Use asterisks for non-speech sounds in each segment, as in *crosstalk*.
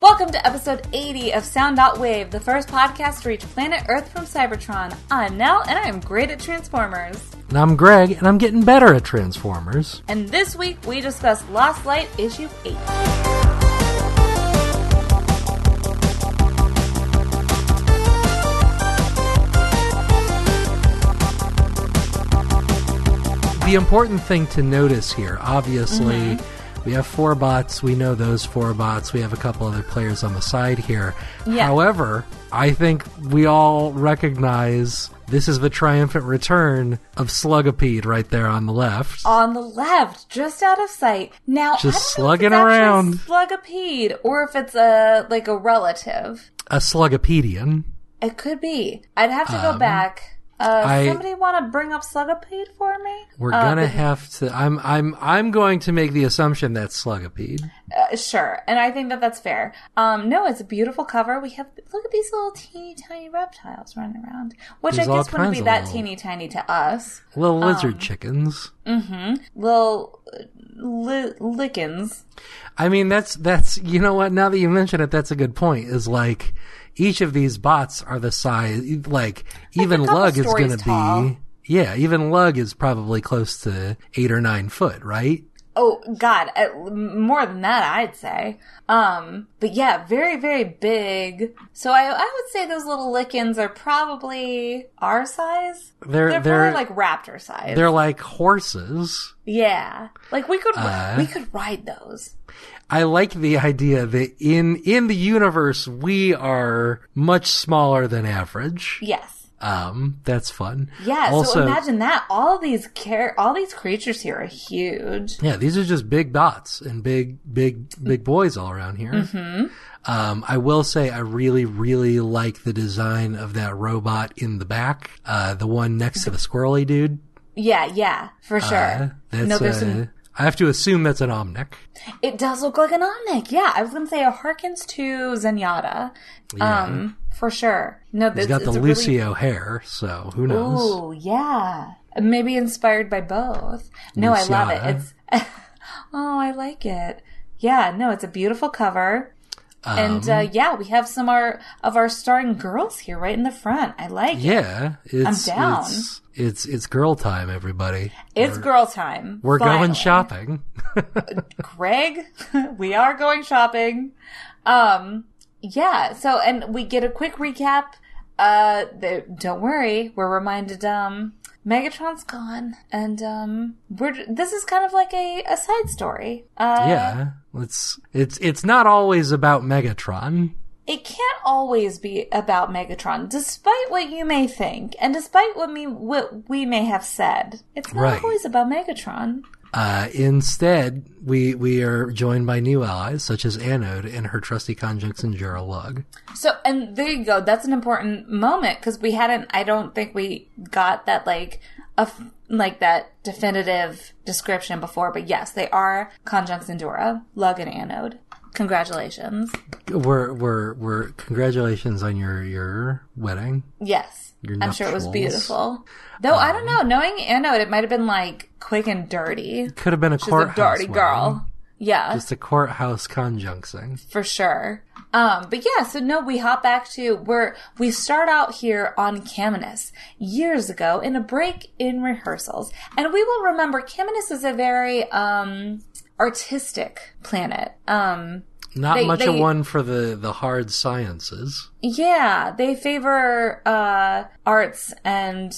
Welcome to episode 80 of Sound.Wave, the first podcast to reach planet Earth from Cybertron. I'm Nell, and I am great at Transformers. And I'm Greg, and I'm getting better at Transformers. And this week we discuss Lost Light issue 8. The important thing to notice here, obviously, Mm-hmm. We have four bots. We know those four bots. We have a couple other players on the side here. Yeah. However, I think we all recognize this is the triumphant return of Slugapede right there on the left. On the left, just out of sight. Now, Just I don't know slugging if it's around. Slugapede, or if it's a like a relative. A Slugapedian. It could be. I'd have to go Um, back. Uh, I- somebody want to bring up Slugapede for me? We're Uh, gonna have to. I'm. I'm. I'm going to make the assumption that's Slugapede. Uh, sure, and I think that that's fair. Um, no, it's a beautiful cover. We have look at these little teeny tiny reptiles running around, which There's I guess wouldn't be that little- teeny tiny to us. Little lizard Um, chickens. Mm-hmm. Little li- lickens. I mean, that's that's you know what? Now that you mention it, that's a good point. Is like each of these bots are the size. Like even Lug is going to be. Yeah, even Lug is probably close to eight or nine foot, right? Oh God, uh, more than that, I'd say. Um, but yeah, very very big. So I I would say those little lickens are probably our size. They're They're, they're like raptor size. they're like horses. yeah, like we could Uh, we could ride those. I like the idea that in in the universe we are much smaller than average. Yes. Um, that's fun. Yeah, Also, so imagine that. All these care all these creatures here are huge. Yeah, these are just big dots and big, big, big boys all around here. Mm-hmm. Um, I will say I really, really like the design of that robot in the back, uh, the one next to the squirrely dude. Yeah, yeah, for sure. Uh, that's, no, there's uh, some I have to assume that's an Omnic. it does look like an Omnic. Yeah, I was gonna say it harkens to Zenyatta. Um, for sure. No, He's it's, got the a really- Lucio hair, so who knows? Oh yeah. Maybe inspired by both. No, I love it. It's *laughs* Oh, I like it. Yeah, no, it's a beautiful cover. And Um, uh, yeah, we have some our, of our starring girls here right in the front. I like it. Yeah, it's, down. it's it's it's girl time, everybody. It's girl time. We're Finally. going shopping. *laughs* Greg, *laughs* we are going shopping. Um, yeah. So, and we get a quick recap. Uh, the, don't worry, we're reminded. Um, Megatron's gone, and um, we're this is kind of like a, a side story. Uh, yeah, it's it's it's not always about Megatron. it can't always be about Megatron, despite what you may think, and despite what me what we may have said. It's not Right. always about Megatron. Uh, instead, we we are joined by new allies such as Anode and her trusty conjunx endura Lug. So, and there you go. That's an important moment because we hadn't. I don't think we got that like a f- like that definitive description before. But yes, they are conjunx endura, lug and anode. Congratulations. We're we're we're congratulations on your your wedding. Yes, I'm sure it was beautiful. Though I don't know. Knowing anode, it might have been like quick and dirty. Could have been a courthouse dirty girl. Yeah. Just a courthouse conjuncting. for sure. Um, but yeah, so no, we hop back to where we start out here on Caminus years ago in a break in rehearsals. And we will remember Caminus is a very, um, artistic planet. Um, Not They- much they- of one for the the hard sciences. yeah, they favor, uh, arts and,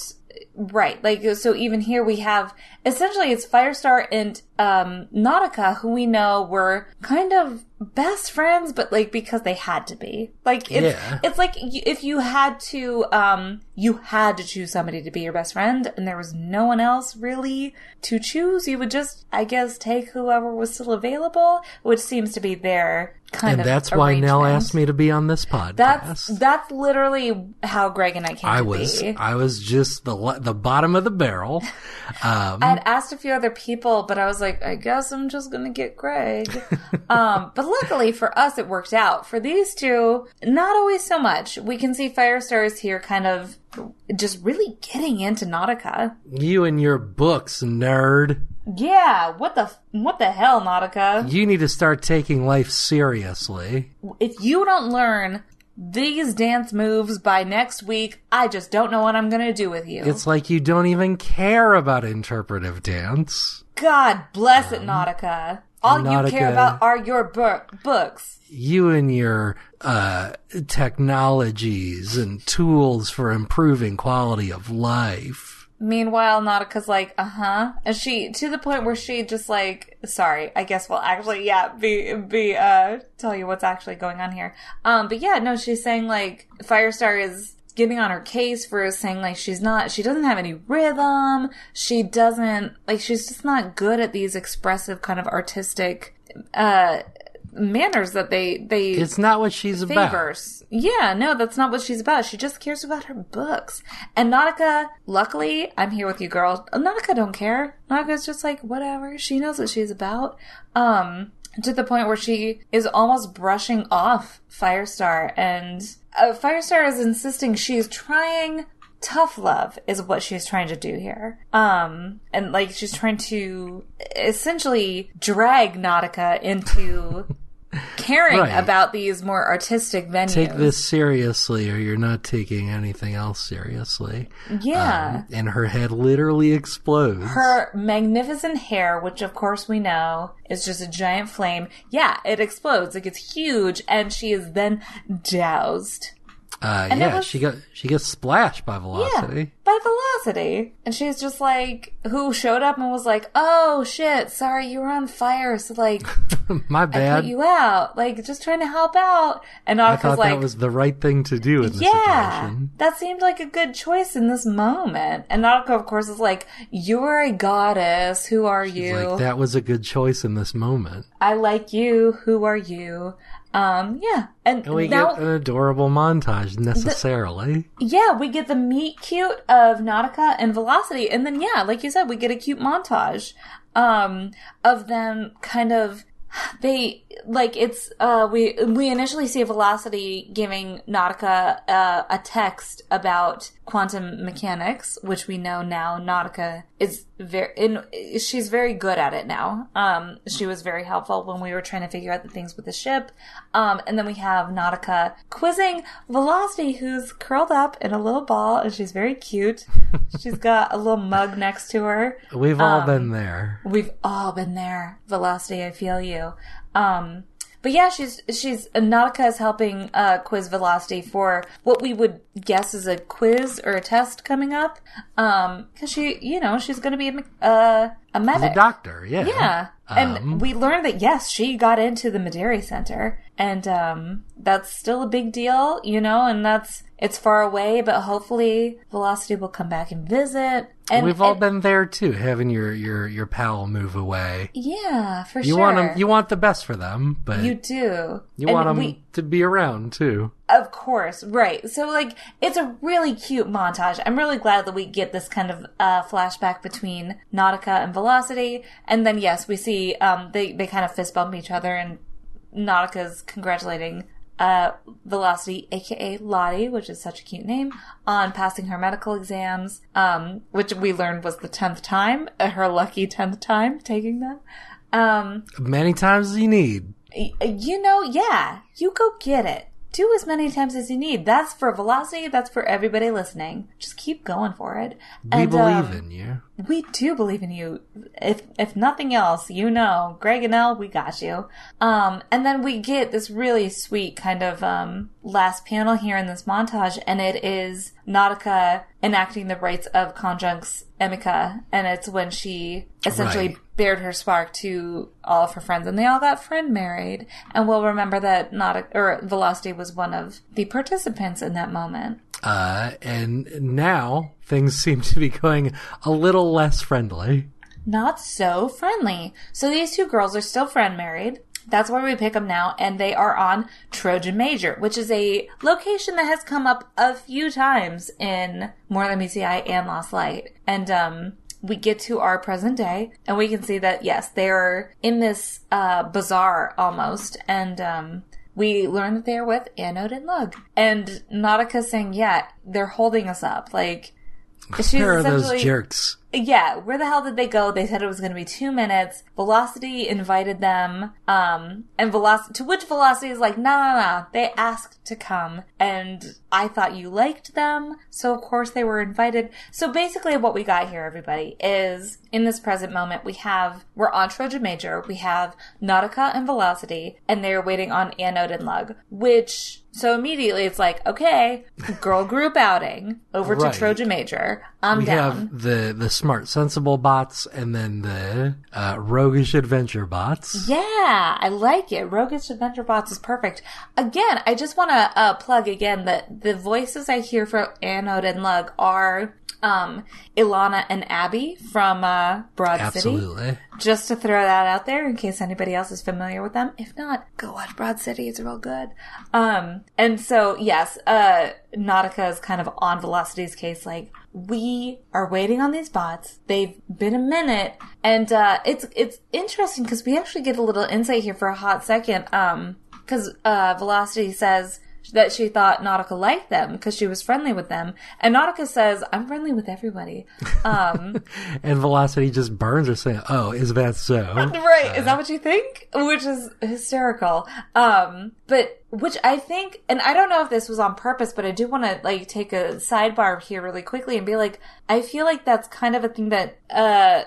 right, like, so even here we have, essentially it's Firestar and, um, Nautica, who we know were kind of best friends, but like because they had to be. Like it's Yeah. it's like if you had to um you had to choose somebody to be your best friend and there was no one else really to choose, you would just I guess take whoever was still available, which seems to be their kind And of that's why Nell asked me to be on this podcast. That's that's literally how Greg and I came I to was be. I was just the the bottom of the barrel. *laughs* Um, I had asked a few other people, but I was like, I guess I'm just gonna get Greg. *laughs* um, but luckily for us, it worked out. For these two, not always so much. We can see Firestars here kind of just really getting into Nautica. you and your books, nerd. Yeah, what the what the hell, Nautica? You need to start taking life seriously. If you don't learn these dance moves by next week, I just don't know what I'm gonna do with you. It's like you don't even care about interpretive dance. God bless it, Nautica. All you care about are your book books. You and your uh, technologies and tools for improving quality of life. Meanwhile, Nautica's like, uh huh. And she, to the point where she just like, sorry, I guess we'll actually, yeah, be, be, uh, tell you what's actually going on here. Um, but yeah, no, she's saying like, Firestar is getting on her case for saying like she's not, she doesn't have any rhythm. She doesn't, like, she's just not good at these expressive kind of artistic, uh, manners that they, they, It's not what she's about. favors. Yeah, no, that's not what she's about. She just cares about her books. And Nautica, luckily, I'm here with you, girl. Nautica don't care. Nautica's just like, whatever. She knows what she's about. Um, to the point where she is almost brushing off Firestar. And uh, Firestar is insisting she's trying tough love is what she's trying to do here. Um, and like she's trying to essentially drag Nautica into *laughs* caring Right. about these more artistic venues. Take this seriously, or you're not taking anything else seriously. Yeah. Um, and her head literally explodes. her magnificent hair, which of course we know is just a giant flame. Yeah, it explodes. It gets huge, and she is then doused. Uh, and yeah, was- she got she gets splashed by velocity. Yeah, by velocity. And she's just like, who showed up and was like, oh shit, sorry, you were on fire, so like, *laughs* My bad, I put you out. Like, just trying to help out. And I thought like, that was the right thing to do in this yeah, situation. that seemed like a good choice in this moment. And Nautica, of course, is like, you are a goddess. Who are you? Like that was a good choice in this moment. I like you. Who are you? Um, yeah. And, And we now, get an adorable montage necessarily. yeah, we get the meet cute of Nautica and Velocity. And then, yeah, like you said, we get a cute montage, um, of them kind of, they, like, it's, uh, we, we initially see Velocity giving Nautica, uh, a text about quantum mechanics, which we know now Nautica is very, in, she's very good at it now. Um, she was very helpful when we were trying to figure out the things with the ship. Um, and then we have Nautica quizzing Velocity, who's curled up in a little ball, and she's very cute. she's got a little mug next to her. We've Um, all been there. We've all been there, Velocity. I feel you. Um, but yeah, she's she's Nautica is helping uh, quiz Velocity for what we would guess is a quiz or a test coming up. Um, because she, you know, she's going to be a, uh, a medic. doctor, yeah. Yeah. And Um, we learned that yes, she got into the Maderi Center. And um that's still a big deal, you know, and that's it's far away, but hopefully Velocity will come back and visit. And We've all and- been there too, having your your your pal move away. Yeah, for sure. You want them. you want the best for them, but You you, do. And want them we- to be around too. Of course, right. So, like, it's a really cute montage. I'm really glad that we get this kind of uh, flashback between Nautica and Velocity. And then, yes, we see um, they, they kind of fist bump each other, and Nautica's congratulating uh, Velocity, aka Lottie, which is such a cute name, on passing her medical exams, um, which we learned was the 10th time, uh, her lucky 10th time taking them. Um, Many times as you need. You know, yeah, you go get it. Do as many times as you need. That's for velocity. That's for everybody listening. Just keep going for it. We And, believe um, in you. We do believe in you. If if nothing else, you know, Greg and Nell, we got you. Um, and then we get this really sweet kind of um last panel here in this montage, and it is Nautica enacting the rites of Conjunct's Emika, and it's when she essentially Right. bared her spark to all of her friends, and they all got friend married. And we'll remember that Nautica or Velocity was one of the participants in that moment. Uh, and now things *laughs* seem to be going a little less friendly. not so friendly. So these two girls are still friend married. That's where we pick them now, and they are on Trojan Major, which is a location that has come up a few times in More Than Meets the Eye and Lost Light. And um, we get to our present day, and we can see that yes, they are in this uh, bazaar almost, and um, we learn that they are with Anode and Lug. And Nautica saying, "Yeah, they're holding us up." Like she's Where are those jerks? yeah, where the hell did they go? They said it was going to be two minutes. Velocity invited them, um, and Velocity, to which Velocity is like, no, no, no. They asked to come, and I thought you liked them, so of course they were invited. So basically, what we got here, everybody, is in this present moment, we have, we're on Trojan Major, we have Nautica and Velocity, and they're waiting on Anode and Lug, which so immediately it's like, okay, girl group outing over Right. to Trojan Major. I'm we down. have the the smart sensible bots and then the uh, roguish adventure bots. Yeah, I like it. Roguish Adventure Bots is perfect. Again, I just want to uh, plug again that the voices I hear from Anode and Lug are um, Ilana and Abbi from uh, Broad City. Absolutely. Just to throw that out there in case anybody else is familiar with them. If not, go watch Broad City. It's real good. Um, and so, yes, uh, Nautica is kind of on Velocity's case. Like, we are waiting on these bots. They've been a minute. And, uh, it's, it's interesting because we actually get a little insight here for a hot second. Um, cause, uh, Velocity says, that she thought Nautica liked them because she was friendly with them. And Nautica says, I'm friendly with everybody. Um, *laughs* And Velocity just burns her saying, "Oh, is that so?" *laughs* Right. Is that what you think? Which is hysterical. Um, but which I think, and I don't know if this was on purpose, but I do want to like take a sidebar here really quickly and be like, I feel like that's kind of a thing that, uh,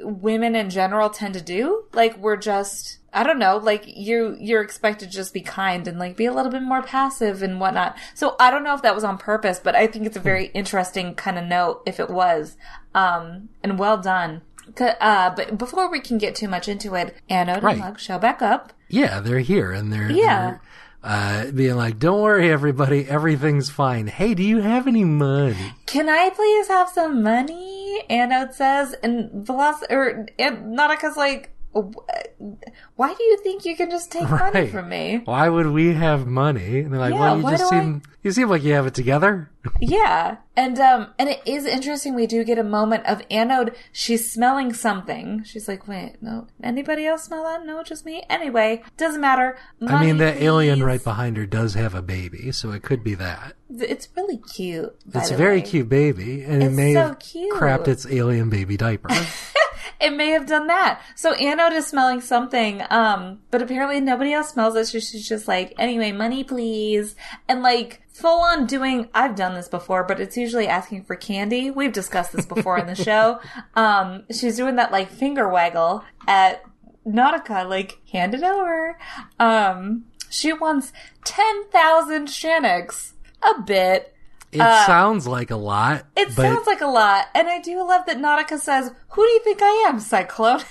women in general tend to do. Like we're just, I don't know, like you, you're expected to just be kind and like be a little bit more passive and whatnot. So I don't know if that was on purpose, but I think it's a very interesting kind of note if it was. Um, and well done. Uh, but before we can get too much into it, Anode Right. and Lug show back up. Yeah, they're here and they're Yeah. they're, uh, being like, "Don't worry, everybody, everything's fine." Hey, do you have any money? Can I please have some money? Anode says, and Veloc or and Nautica's like, "Wh- why do you think you can just take money from me? Why would we have money? And they're like, Yeah, "Well, you just do I- seem you seem like you have it together." *laughs* Yeah. And um and it is interesting we do get a moment of Anode she's smelling something. She's like, "Wait, no. Anybody else smell that? No, just me." Anyway, doesn't matter. I mean, that the alien right behind her does have a baby, so it could be that. It's really cute. It's a very way. cute baby, and it may so have cute. crapped its alien baby diaper. *laughs* It may have done that. So Anode is smelling something, um, but apparently nobody else smells it. So she's just like, anyway, money please. And like, full on doing, I've done this before, but it's usually asking for candy. We've discussed this before in the *laughs* show. Um, she's doing that like finger waggle at Nautica, like, hand it over. Um, she wants 10,000 Shanix. A bit. It sounds like a lot. Uh, It but sounds like a lot, and I do love that Nautica says, "Who do you think I am, Cyclonus?"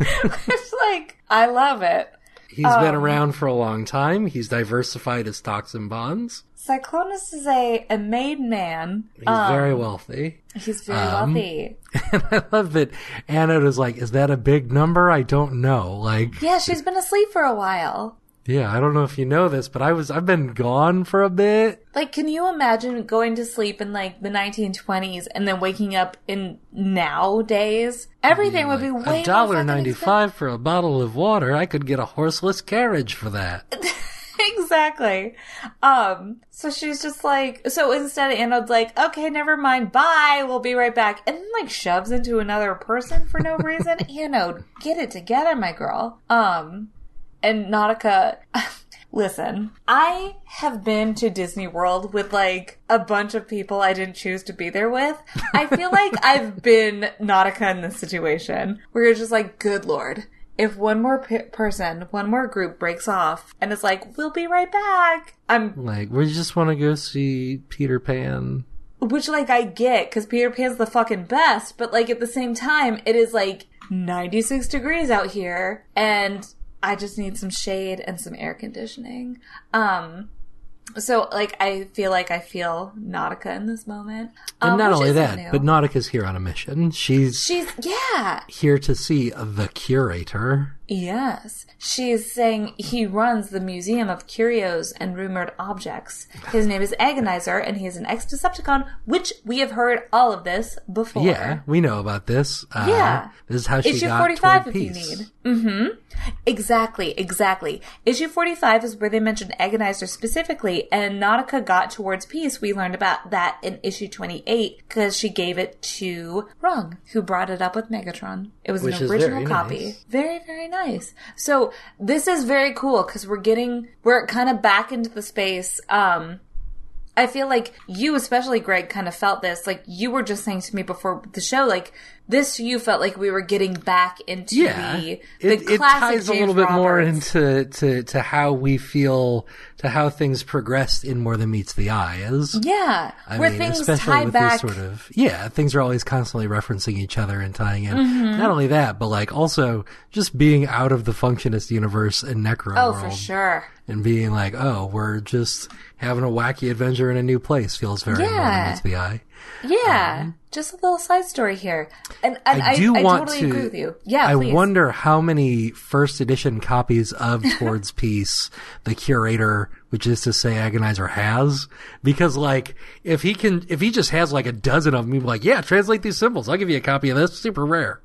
*laughs* it's like I love it. he's been um, around for a long time. He's diversified his stocks and bonds. Cyclonus is a a made man. He's very wealthy. He's very um, wealthy. *laughs* And I love that Anna is like, is that a big number? I don't know. Like, Yeah, she's been asleep for a while. Yeah, I don't know if you know this, but I was, I've been gone for a bit. Like, can you imagine going to sleep in like the 1920s and then waking up in nowadays? Everything would be way A dollar ninety five for a bottle of water. I could get a horseless carriage for that. *laughs* exactly. Um, so she's just like, so instead of Anode's like, okay, never mind, bye, we'll be right back. And then like shoves into another person for no reason. *laughs* Anode, get it together, my girl. Um, and Nautica, *laughs* listen, I have been to Disney World with like a bunch of people I didn't choose to be there with. I feel *laughs* like I've been Nautica in this situation where you're just like, good lord. If one more pe- person, one more group breaks off and it's like, we'll be right back. I'm, Like, we just want to go see Peter Pan. which like I get because Peter Pan's the fucking best, but like at the same time, it is like 96 degrees out here and I just need some shade and some air conditioning. Um, so like I feel like I feel Nautica in this moment. And um, not only that, new. but Nautica's here on a mission. She's she's yeah here to see the curator. Yes. She's saying he runs the Museum of Curios and Rumored Objects. His name is Agonizer, and he is an ex Decepticon, which we have heard all of this before. Yeah, we know about this. Uh, Yeah. This is how she Issue got 45 toward if you need. Mm-hmm. Exactly, exactly. Issue 45 is where they mentioned Agonizer specifically, and Nautica got towards peace. We learned about that in issue 28 because she gave it to Rung, who brought it up with Megatron. It was Which an original very copy. nice. Very, very nice. So this is very cool because we're getting, we're kind of back into the space. Um, I feel like you, especially Greg, kind of felt this. Like you were just saying to me before the show, like this, you felt like we were getting back into Yeah, the the it, it classic ties a James little bit more into to to how we feel, to how things progressed in More Than Meets the Eye. Is Yeah, I where mean, things especially tie with back. sort of yeah, things are always constantly referencing each other and tying in. Mm-hmm. Not only that, but like also just being out of the Functionist universe and Necro oh, world for sure. and being like, oh, we're just having a wacky adventure in a new place feels very More Than Meets the Eye. Yeah, just a little side story here, and, and Um, I I, do I want totally to. agree with you. Yeah, I please. wonder how many first edition copies of *laughs* Towards Peace the curator, which is to say Agonizer, has. Because, like, if he can, if he just has like a dozen of them, he'd be like, yeah, translate these symbols. I'll give you a copy of this. Super rare.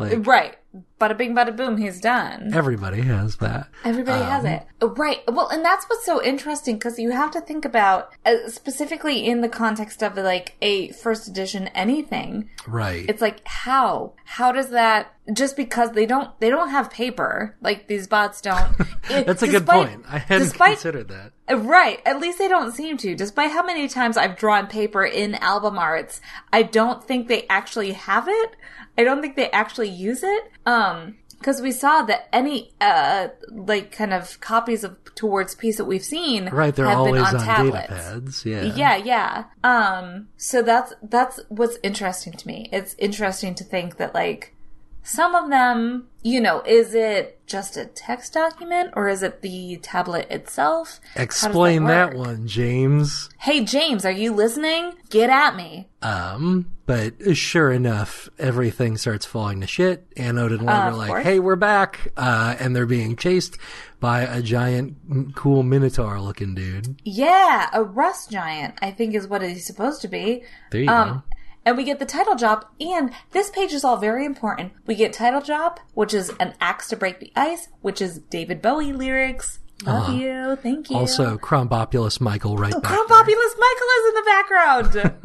Like, Right, bada bing, bada boom. He's done. everybody has that. Everybody has Um, it. Right. Well, and that's what's so interesting because you have to think about, uh, specifically in the context of like a first edition anything, Right. it's like how how does that just because they don't they don't have paper like these bots don't *laughs* it- That's a good point. I hadn't despite considered that. uh, right at least they don't seem to despite how many times i've drawn paper in album arts i don't think they actually have it i don't think they actually use it um because we saw that any uh like kind of copies of towards peace that we've seen Right. They're have always been on, on, data tablets pads. Yeah. yeah, yeah. Um, so that's that's what's interesting to me. It's interesting to think that like some of them, you know, is it just a text document or is it the tablet itself? Explain that, work? one, James. Hey James, are you listening? Get at me. Um, but sure enough, everything starts falling to shit. Anode and Lug Uh, are like, course. hey, we're back. Uh, and they're being chased by a giant, cool Minotaur looking dude. Yeah, a rust giant, I think is what he's supposed to be. There you Um, and we get the title job, and this page is all very important. We get title job, which is an axe to break the ice, which is David Bowie lyrics. Love Uh-huh. you, thank you. Also, Krombopulos Michael right there. Krombopulos Michael is in the background.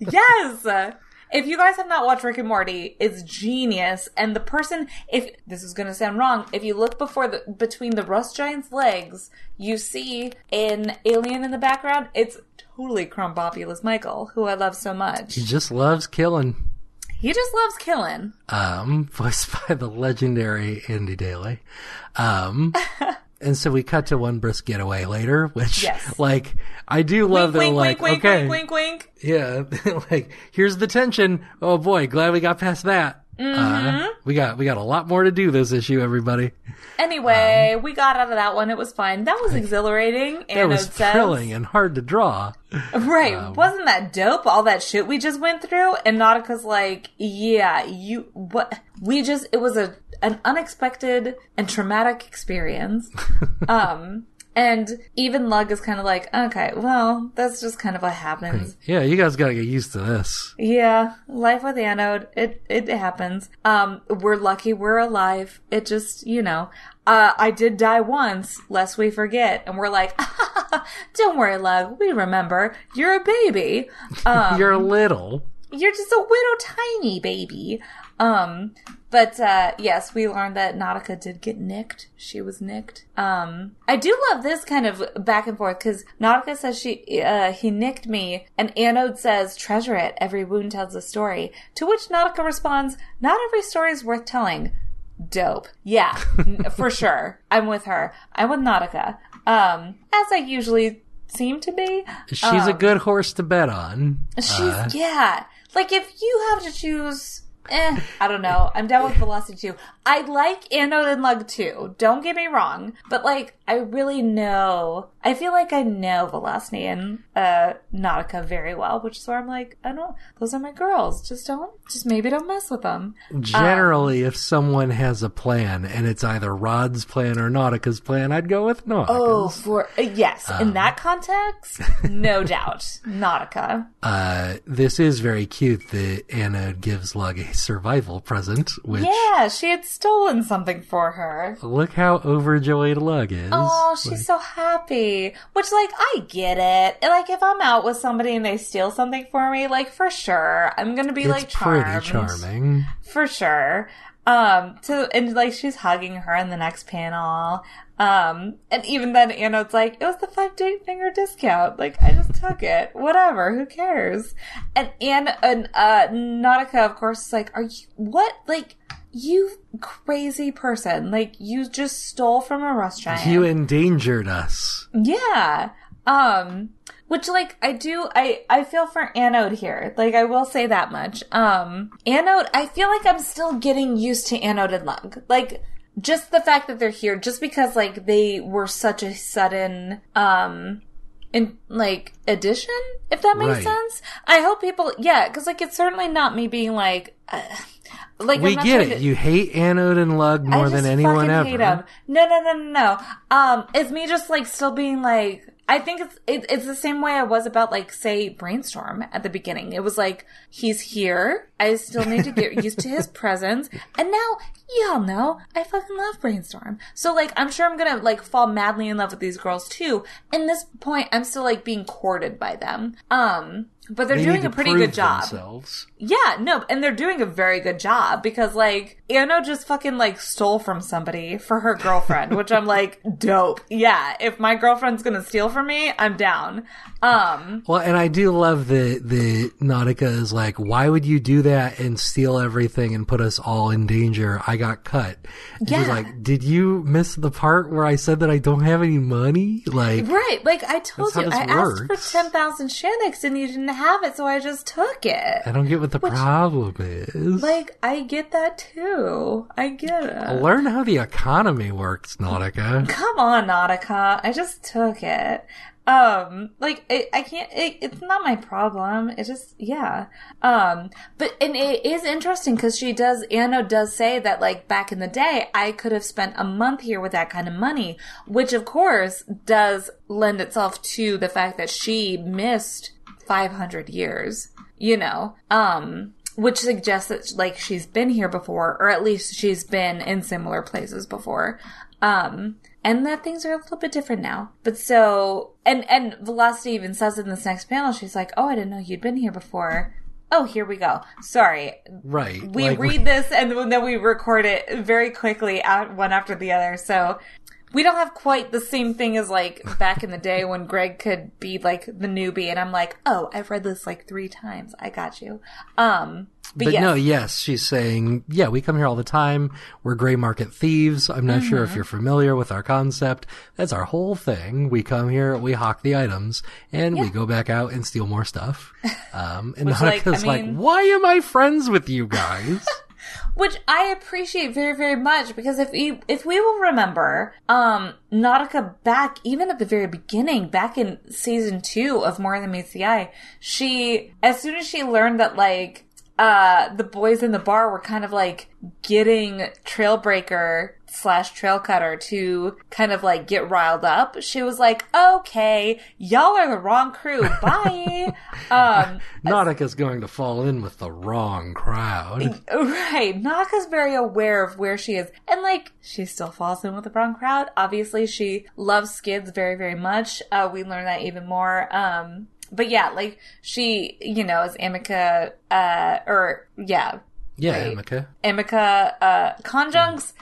*laughs* yes. If you guys have not watched Rick and Morty, it's genius. And the person, if this is going to sound wrong, if you look before the between the rust giant's legs, you see an alien in the background. It's totally Krombopulos Michael, who I love so much. He just loves killing. He just loves killing. Um, *laughs* voiced by the legendary Andy Daly. Um, *laughs* and so we cut to one brisk getaway later, which, Yes. like, I do love that, wink, like, wink, wink, okay. wink, wink, wink. Yeah, *laughs* like here's the tension. Oh boy, glad we got past that. Mm-hmm. Uh, we got we got a lot more to do this issue, everybody. Anyway, we got out of that one. It was fine. That was exhilarating. That Anode was thrilling and hard to draw. Right. Um, Wasn't that dope? All that shit we just went through? And Nautica's like, yeah, you, what? We just, it was a, an unexpected and traumatic experience. *laughs* um, and even Lug is kind of like, okay, well, that's just kind of what happens. Yeah, you guys got to get used to this. Yeah, life with Anode, it, it happens. Um, we're lucky we're alive. It just, you know, uh, I did die once, lest we forget. And we're like, *laughs* don't worry, Lug, we remember. You're a baby. *laughs* Um, You're little. you're just a little tiny baby. Um, but uh, yes, we learned that Nautica did get nicked. She was nicked. Um, I do love this kind of back and forth because Nautica says she uh, he nicked me, and Anode says treasure it. Every wound tells a story. To which Nautica responds, "Not every story is worth telling." Dope. Yeah, *laughs* for sure. I'm with her. I'm with Nautica. Um, as I usually seem to be. She's a Um, good horse to bet on. She's Uh, yeah. Like if you have to choose, eh, I don't know. I'm down with Velocity too. I like Anode and Lug too. Don't get me wrong, but like I really know. I feel like I know Velocity and uh, Nautica very well, which is why I'm like, I don't. Those are my girls. Just don't. Just maybe don't mess with them. Generally, if someone has a plan and it's either Rod's plan or Nautica's plan, I'd go with Nautica's. Oh, for uh, yes, in that context, *laughs* no doubt, Nautica. Uh, this is very cute that Anna gives Lug a survival present, which Yeah, she had stolen something for her. look how overjoyed Lug is. Oh, she's so happy. Which, like, I get it. Like, if I'm out with somebody and they steal something for me, like, for sure, I'm gonna be it's like charmed. pretty charming. for sure. Um, so, and like she's hugging her in the next panel. Um, and even then, Anode's like, it was the five date finger discount. Like, I just took it. *laughs* Whatever. Who cares? And Anna, and, uh, Nautica, of course, is like, are you, what? Like, you crazy person. Like, you just stole from a restaurant. You endangered us. Yeah. Um which like I do I I feel for Anode here. Like I will say that much. Um Anode I feel like I'm still getting used to Anode and Lug. Like just the fact that they're here just because like they were such a sudden um in like addition if that makes Right. sense. I hope people yeah, cuz like it's certainly not me being like uh, like we get it. to- You hate Anode and Lug more than anyone ever. hate 'em. No, no, no, no, no. Um, it's me just like still being like. I think it's it, it's the same way I was about like say brainstorm at the beginning. It was like he's here. I still need to get *laughs* used to his presence, and now y'all know I fucking love brainstorm. So like I'm sure I'm gonna like fall madly in love with these girls too. In this point, I'm still like being courted by them. Um, but they're They doing a pretty good job. Themselves. Yeah, no, and they're doing a very good job because like Anno just fucking like stole from somebody for her girlfriend, which I'm like, *laughs* dope. Yeah, if my girlfriend's gonna steal from me, I'm down. Um, Well, and I do love that the Nautica is like, why would you do that and steal everything and put us all in danger? I got cut. And She's Yeah. like, did you miss the part where I said that I don't have any money? Like, right, like I told you, I asked for works. ten thousand Shanix and you didn't have it, so I just took it. I don't get what the problem is. Like I get that too. I get it. Learn how the economy works, Nautica. Come on, Nautica. I just took it. Um, like, I, I can't, it, it's not my problem. It just, yeah. Um, but, and it is interesting because she does, Anno does say that, like, back in the day, I could have spent a month here with that kind of money, which of course does lend itself to the fact that she missed 500 years, you know? Um, which suggests that like she's been here before, or at least she's been in similar places before. Um, and that things are a little bit different now. But so, and, and Velocity even says in this next panel, she's like, oh, I didn't know you'd been here before. Oh, here we go. Sorry. Right. We like, read this and then we record it very quickly out one after the other. So we don't have quite the same thing as like back in the day when Greg could be like the newbie and I'm like, oh, I've read this like three times. I got you. Um, but, But yes. no, yes, she's saying, yeah, we come here all the time. We're gray market thieves. I'm not sure if Mm-hmm. you're familiar with our concept. That's our whole thing. We come here, we hawk the items, and we go back out and steal more stuff. *laughs* Um, and Which, like, Nautica's I like, why am I friends with you guys? *laughs* which I appreciate very, very much because if we if we will remember, um, Nautica back even at the very beginning, back in season two of More Than Meets the Eye, she as soon as she learned that like uh the boys in the bar were kind of like getting Trailbreaker slash Trailcutter to kind of like get riled up she was like okay y'all are the wrong crew *laughs* bye um Nautica's going to fall in with the wrong crowd. *laughs* Right. Naka's very aware of where she is. And like, she still falls in with the wrong crowd. Obviously, she loves skids very, very much. Uh, we learn that even more. Um, but yeah, like, she, you know, is Amica, uh, or, yeah, Yeah, Right. Amica. Amica, uh, Conjunx.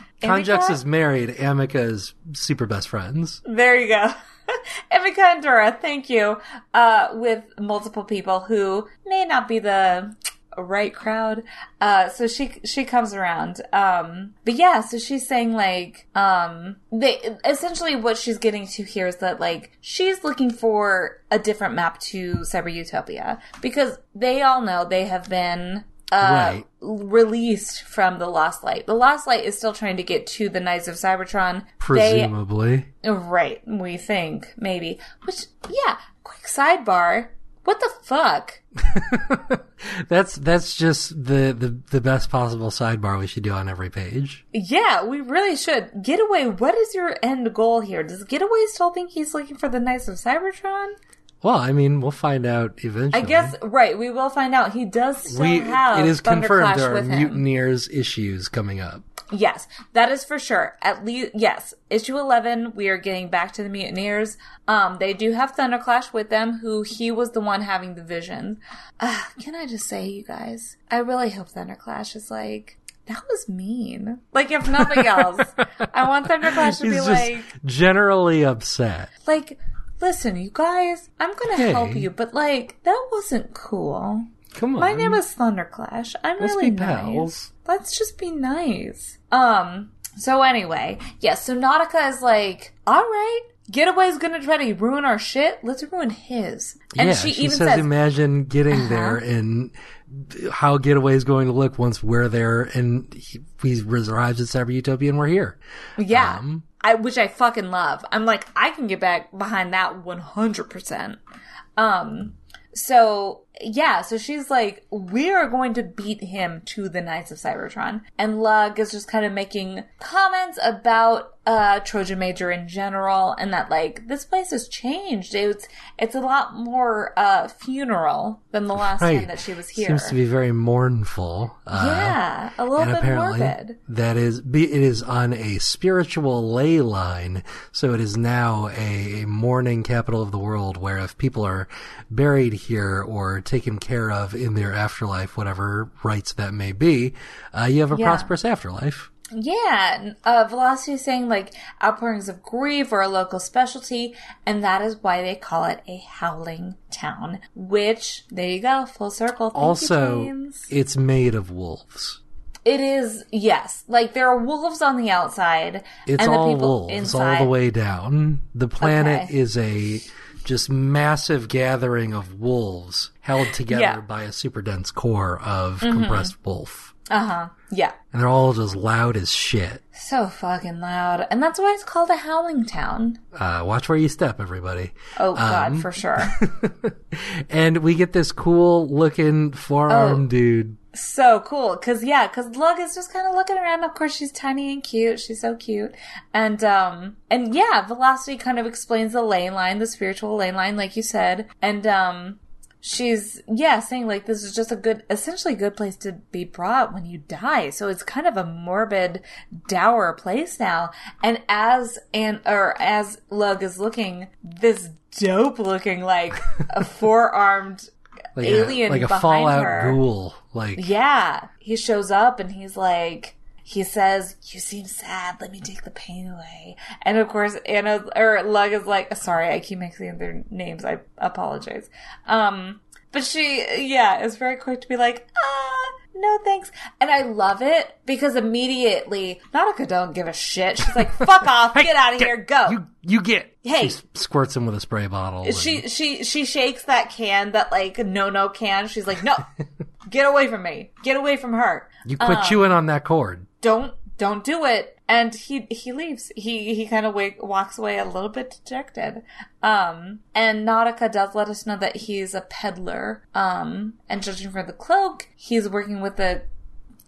Is married. Amica is super best friends. There you go. *laughs* Amica Endura, thank you. Uh, with multiple people who may not be the right crowd. Uh, so she, she comes around. Um, but yeah, so she's saying like, um, they, essentially what she's getting to here is that like, she's looking for a different map to Cyber Utopia because they all know they have been uh, Right. released from the Lost Light. The Lost Light is still trying to get to the Knights of Cybertron. They, Presumably. right, we think, maybe. Which, yeah, quick sidebar. What the fuck? *laughs* that's that's just the, the the best possible sidebar we should do on every page. Yeah, we really should. Getaway, what is your end goal here? Does Getaway still think he's looking for the Knights of Cybertron? Well, I mean, we'll find out eventually. I guess, right, we will find out. He does still we have it is confirmed there are with him. mutineers issues coming up. Yes, that is for sure. At least, yes, issue 11, we are getting back to the Mutineers. Um, they do have Thunderclash with them, who he was the one having the vision. Uh, can I just say, you guys, I really hope Thunderclash is like, that was mean. Like, if nothing else, I want Thunderclash to *laughs* He's be just like, generally upset. like, listen, you guys, I'm gonna Hey. help you, but like, that wasn't cool. Come on. My name is Thunderclash. I'm Let's really be nice. pals. Let's just be nice. Um, so anyway, yes, so Nautica is like, alright, Getaway's gonna try to ruin our shit. Let's ruin his. And yeah, she, she, even says, says, imagine getting Uh-huh. there and how Getaway is going to look once we're there and he, he arrives at Cyber Utopia and we're here. yeah, Um, I, which I fucking love. I'm like, I can get back behind that 100%. Um, so yeah, so she's like, we are going to beat him to the Knights of Cybertron. And Lug is just kind of making comments about uh Trojan Major in general and that like this place has changed. It's it's a lot more uh funeral than the last time that she was here. It seems to be very mournful. Uh, yeah, a little bit apparently morbid. That is, it is on a spiritual ley line so it is now a, a mourning capital of the world where if people are buried here or taken care of in their afterlife whatever rights that may be uh, you have a Yeah. prosperous afterlife Yeah, uh, Velocity is saying like outpourings of grief are a local specialty, and that is why they call it a howling town. Which there you go, full circle. Thank also James. it's made of wolves it is yes, like there are wolves on the outside, it's and the all people wolves inside. all the way down the planet Okay. is a just massive gathering of wolves held together Yeah. Mm-hmm. by a super dense core of compressed wolf Uh huh. Yeah. and they're all just loud as shit. So fucking loud, and that's why it's called a howling town. Uh, watch where you step, everybody. Oh god, Um, for sure. *laughs* And we get this cool looking forearm Oh. dude. So cool. Because yeah because lug is just kind of looking around. Of course she's tiny and cute. She's so cute. And um and yeah velocity kind of explains the lane line the spiritual lane line like you said. And um she's yeah saying like this is just a good essentially good place to be brought when you die. So it's kind of a morbid dour place now. And as and or as lug is looking this dope looking like *laughs* a four-armed Like alien a, like a fallout her. ghoul. Like Yeah. He shows up and he's like, he says, You seem sad. Let me take the pain away. And of course, Anna, or Lug is like, Sorry, I keep mixing their names. I apologize. Um, but she, yeah, is very quick to be like, ah, no thanks. And I love it because immediately, Nautica don't give a shit. She's like, fuck *laughs* off, get out of here, go. you, you get. Hey. She squirts him with a spray bottle. and- She she she shakes that can, that like no no can. She's like, no, *laughs* get away from me, get away from her. you quit um, chewing on that cord. Don't don't do it. And he he leaves. He he kind of wake, walks away a little bit dejected. Um, and Nautica does let us know that he's a peddler. Um, and judging from the cloak, he's working with the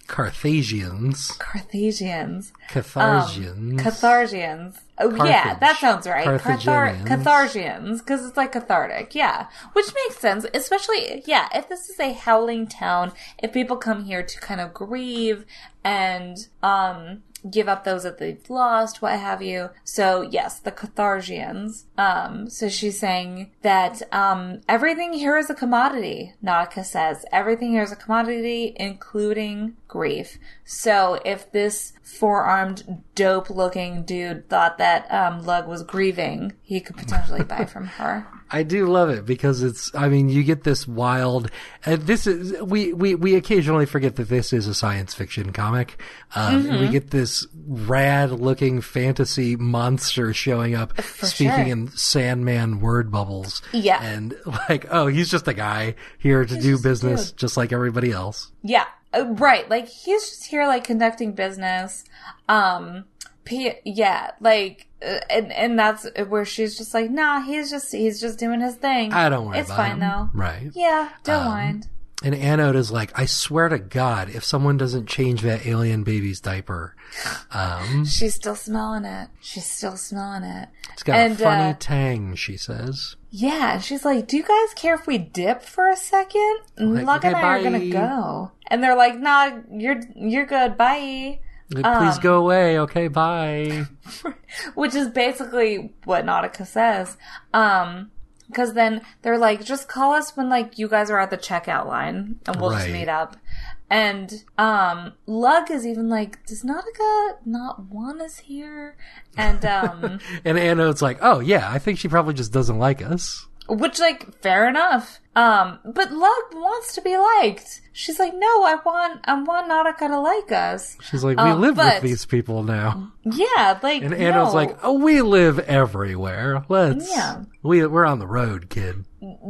Carthasians. Carthasians. Carthasians. Catharsians. Oh yeah, that sounds right. Cathar- Carthaginians. Because it's like cathartic. Yeah, which makes sense. Especially, yeah, if this is a howling town, if people come here to kind of grieve and um give up those that they've lost, what have you. So yes, the Catharsians. Um, so she's saying that um everything here is a commodity. Nautica says everything here is a commodity, including grief. So if this four-armed, dope-looking dude thought that um, Lug was grieving, he could potentially *laughs* buy from her. I do love it because it's. I mean, you get this wild. And this is we we we occasionally forget that this is a science fiction comic. Um, Mm-hmm. We get this rad looking fantasy monster showing up, speaking sure. in Sandman word bubbles. Yeah. and *laughs* like, oh, he's just a guy here to do just business, just like everybody else. Yeah, uh, right. Like he's just here, like conducting business. Um, P- yeah, like, uh, and and that's where she's just like, nah, he's just he's just doing his thing. I don't worry It's about fine him. though. Right. Yeah, don't Um, mind. And Anode is like, I swear to God, if someone doesn't change that alien baby's diaper, um, *laughs* She's still smelling it. She's still smelling it. it's got And, a funny uh, tang, she says. Yeah, and she's like, "Do you guys care if we dip for a second? Like, Luck and okay, I are gonna go." And they're like, "Nah, you're you're good. Bye." Like, um, Please go away. Okay, bye. *laughs* which is basically what Nautica says. Um, because then they're like, just call us when like you guys are at the checkout line, and we'll just meet up. And um, Lug is even like, does Nautica not want us here? And um, *laughs* And Anode's like, oh yeah, I think she probably just doesn't like us. which like fair enough. Um, but Lug wants to be liked. She's like, no, I want, I want Nautica to like us. She's like, we Um, live but- with these people now. Yeah, like And Anode's no. like, oh, we live everywhere. Let's, Yeah. we, we're on the road, kid.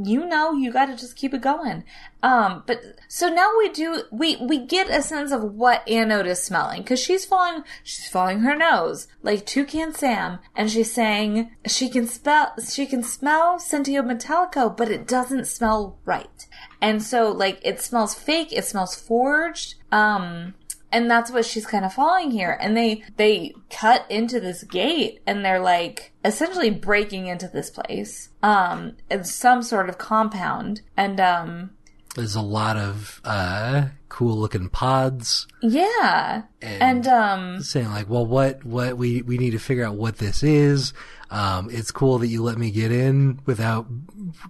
You know you got to just keep it going. Um but so now we do we we get a sense of what anode is smelling because she's following she's following her nose like toucan sam and she's saying she can spell she can smell sentio metallico but it doesn't smell right. And so like it smells fake it smells forged um and that's what she's kind of following here. And they they cut into this gate and they're like essentially breaking into this place um it's some sort of compound. And um There's a lot of, uh, cool looking pods. yeah and, um saying like, well, what, what we, we need to figure out what this is. Um, it's cool that you let me get in without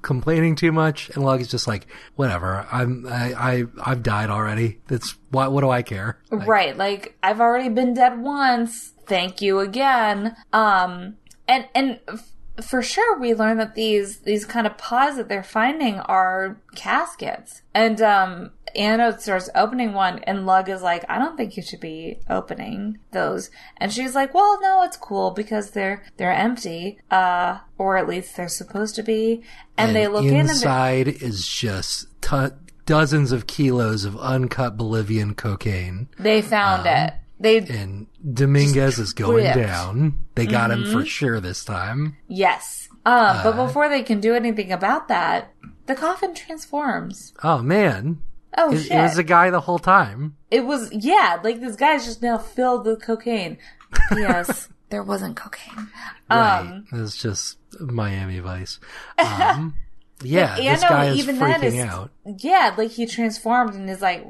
complaining too much. And Lug is just like, whatever. I'm, I, I, I've died already. That's what, what do I care? Like, right like i've already been dead once thank you again um and and f- for sure we learn that these these kind of pods that they're finding are caskets and um Anode starts opening one and Lug is like, I don't think you should be opening those. And she's like, Well, no, it's cool because they're they're empty. Uh or at least they're supposed to be. And, they look in and inside is just t- dozens of kilos of uncut Bolivian cocaine. they found it. They And Dominguez is going ripped. down. They got him Mm-hmm. for sure this time. Yes. Um, but before they can do anything about that, the coffin transforms. Oh man. Oh It, shit! it was a guy the whole time. It was yeah, like this guy's just now filled with cocaine. *laughs* Yes, there wasn't cocaine. Right. Um, it's just Miami Vice. *laughs* Um, yeah, But this Anno, guy is even freaking is- out. yeah, like he transformed and is like,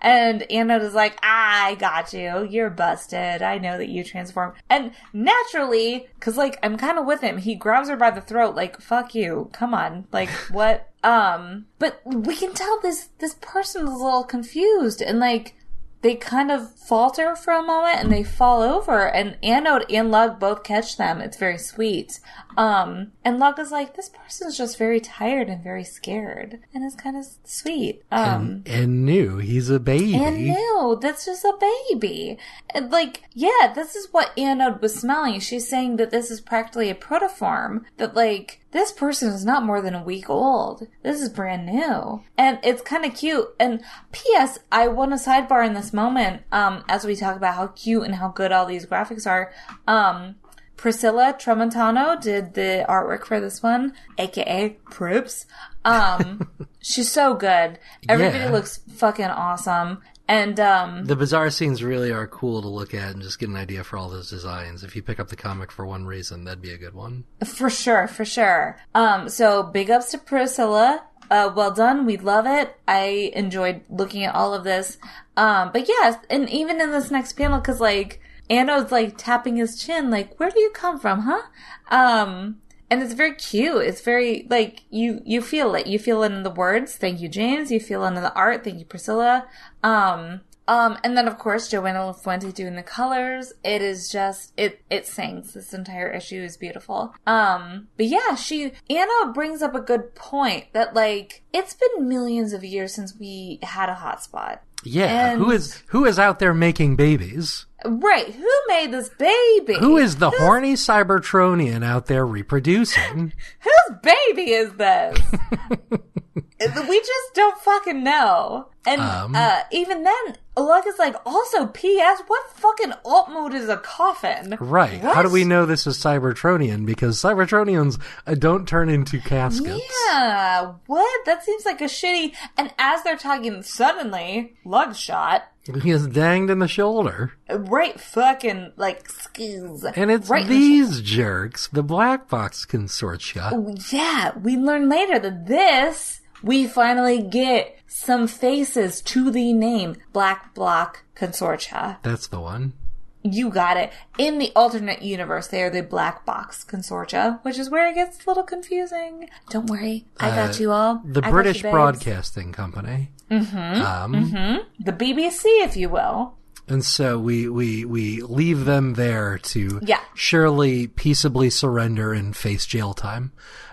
and Anode is like, I got you. You're busted. I know that you transformed. And naturally, cause like I'm kind of with him, he grabs her by the throat, like, fuck you. Come on. Like, what? Um, but we can tell this, this person is a little confused and like, they kind of falter for a moment and they fall over and Anode and Lug both catch them. It's very sweet. Um, and Lug is like, this person's just very tired and very scared. And it's kind of sweet. Um, and, and knew he's a baby. and no, that's just a baby. And like, yeah, this is what Anode was smelling. She's saying that this is practically a protoform. That like, this person is not more than a week old. This is brand new. And it's kind of cute. And P.S. I want to sidebar in this moment, um, as we talk about how cute and how good all these graphics are. Um, Priscilla Tramontano did the artwork for this one, aka Prips. Um, *laughs* she's so good. Everybody Yeah. looks fucking awesome. And um, The bizarre scenes really are cool to look at and just get an idea for all those designs. If you pick up the comic for one reason, that'd be a good one. For sure, for sure. Um, so big ups to Priscilla. Uh, well done. We love it. I enjoyed looking at all of this. Um, but yes, and even in this next panel, cause like, Anode's like tapping his chin, like, where do you come from, huh? Um, and it's very cute. It's very, like, you, you feel it. You feel it in the words. Thank you, James. You feel it in the art. Thank you, Priscilla. Um, Um, and then of course Joana Lafuente doing the colors. It is just it it sings. This entire issue is beautiful. Um, but yeah, she Anna brings up a good point that like it's been millions of years since we had a hotspot. Yeah, And- who is who is out there making babies? Right? Who made this baby? Who is the horny Cybertronian out there reproducing? *laughs* Whose baby is this? *laughs* we just don't fucking know. And Um. uh, even then, Alug is like, also, P.S., what fucking alt mode is a coffin? Right. How do we know this is Cybertronian? Because Cybertronians uh, don't turn into caskets. Yeah, what? That seems like a shitty. And as they're talking, suddenly, Lug shot. He is danged in the shoulder. Right fucking, like, skills. And it's right in the these jerks, the Black Box Consortia. Yeah, we learn later that this, we finally get some faces to the name Black Block Consortia. That's the one. You got it. In the alternate universe, they are the Black Box Consortia, which is where it gets a little confusing. Don't worry, I got you all. Uh, The I British. Broadcasting Company. Mm-hmm. Um, The BBC, if you will. And so we, we, we leave them there to Yeah. surely peaceably surrender and face jail time.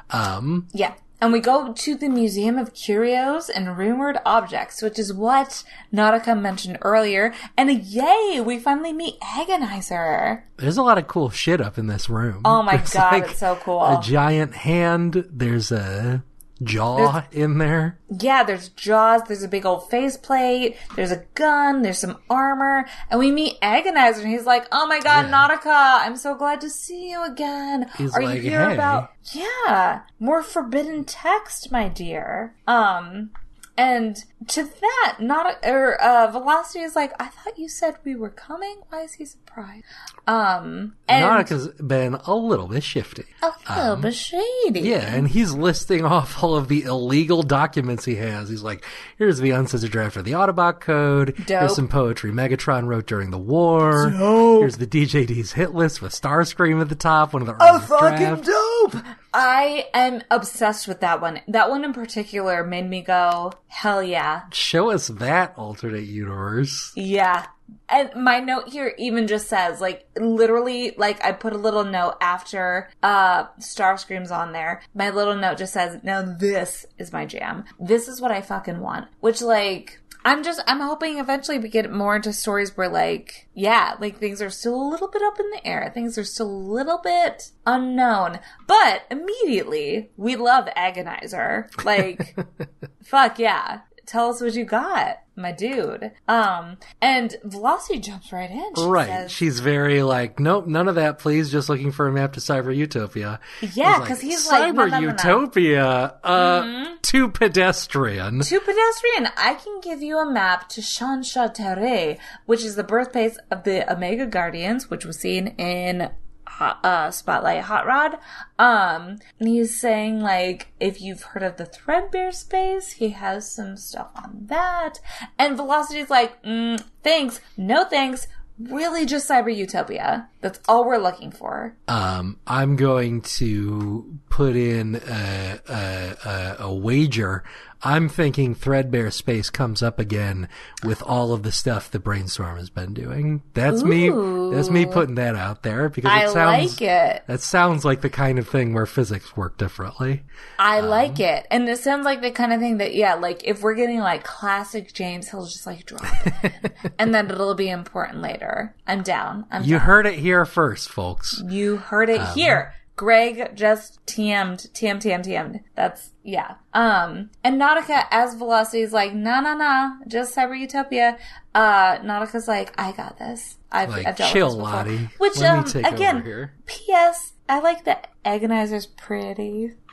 Um, Yeah. And we go to the Museum of Curios and Rumored Objects, which is what Nautica mentioned earlier. And yay, we finally meet Agonizer. there's a lot of cool shit up in this room. Oh my *laughs* There's god, like it's so cool. A giant hand. There's a jaw in there. Yeah, there's jaws, there's a big old faceplate, there's a gun, there's some armor, and we meet Agonizer, and he's like, "Oh my god, Yeah. Nautica, I'm so glad to see you again. He's Are like, you here "Hey." about yeah more forbidden text, my dear?" Um, and to that, not or uh, Velocity is like, "I thought you said we were coming. Why is he surprised?" Um, and Nautica's been a little bit shifty. a little bit shady. Yeah, and he's listing off all of the illegal documents he has. He's like, here's the uncensored draft of the Autobot Code. Dope. Here's some poetry Megatron wrote during the war. Dope. Here's the DJD's hit list with Starscream at the top, one of the Oh, earliest fucking drafts. dope! I am obsessed with that one. That one in particular made me go, hell yeah. Show us that alternate universe. Yeah. And my note here even just says, like, literally, like, I put a little note after, uh, Starscream's on there. My little note just says, now this is my jam. This is what I fucking want. Which, like, I'm just, I'm hoping eventually we get more into stories where, like, yeah, like, things are still a little bit up in the air. Things are still a little bit unknown. But immediately, we love Agonizer. Like, *laughs* fuck yeah. Tell us what you got, my dude. Um, and Velocity jumps right in. She Right. says- She's very like, nope, none of that, please. Just looking for a map to Cyber Utopia. yeah, because he's like, Cyber no, no, no. Utopia, uh, too pedestrian. To pedestrian, I can give you a map to Shansha Terre, which is the birthplace of the Omega Guardians, which was seen in Hot, uh, Spotlight Hot Rod. Um, and he's saying like, if you've heard of the Threadbare space, he has some stuff on that. And Velocity's like, mm, thanks, no thanks. Really, just Cyber Utopia. That's all we're looking for. Um, I'm going to put in a, a, a, a wager. I'm thinking Threadbare Space comes up again with all of the stuff the Brainstorm has been doing. That's me. That's me putting that out there because it I sounds. like it. That sounds like the kind of thing where physics work differently. I Um, like it. And this sounds like the kind of thing that, yeah, like if we're getting like classic James, he'll just like drop it in. *laughs* and then it'll be important later. I'm down. I'm You down. heard it here first, folks. You heard it here. Greg just TM'd, TM, TM, TM'd. That's, yeah. Um, and Nautica as Velocity is like, nah, nah, nah, just Cyber Utopia. Uh, Nautica's like, I got this. I've, Like, I've dealt chill, with this before. Lottie. Which, Let me um, take over again, here. P.S. I like that Agonizer's pretty. *laughs*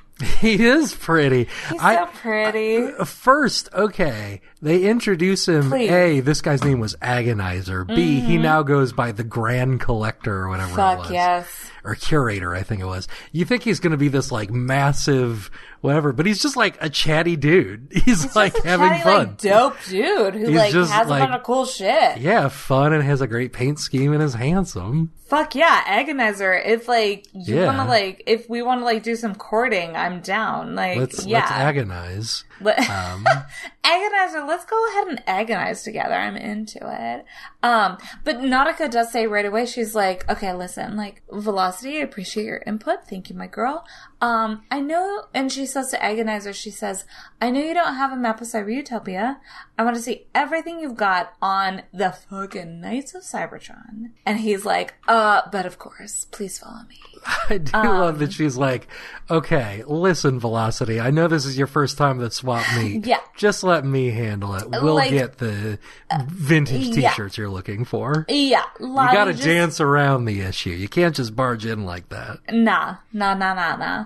He is pretty. He's I, so pretty. First, okay, they introduce him. Please. A, this guy's name was Agonizer. B, he now goes by the Grand Collector or whatever Fuck yes. Or Curator, I think it was. You think he's going to be this like massive whatever, but he's just like a chatty dude. *laughs* He's, like Just a having chatty, fun. Like, dope dude who He's like just, has a like- bunch of cool shit. yeah, fun and has a great paint scheme and is handsome. Fuck yeah, agonizer. If like you Yeah. want to like, if we want to like do some courting, I'm down. Like, Let's yeah, let's agonize. *laughs* Um, Agonizer, let's go ahead and agonize together. I'm into it. Um, but Nautica does say right away, she's like, okay, listen, like, Velocity, I appreciate your input. Thank you, my girl. Um, I know, and she says to Agonizer, she says, I know you don't have a map of Cyber Utopia. I want to see everything you've got on the fucking Knights of Cybertron. And he's like, uh, but of course, please follow me. *laughs* I do Um, love that she's like, okay, listen, Velocity, I know this is your first time at Swap *laughs* Meet. Yeah. Just let me handle it. We'll Like- uh, get the vintage yeah. t-shirts you're looking for. Yeah, You gotta just- dance around the issue. You can't just barge in like that. nah, nah, nah, nah, nah.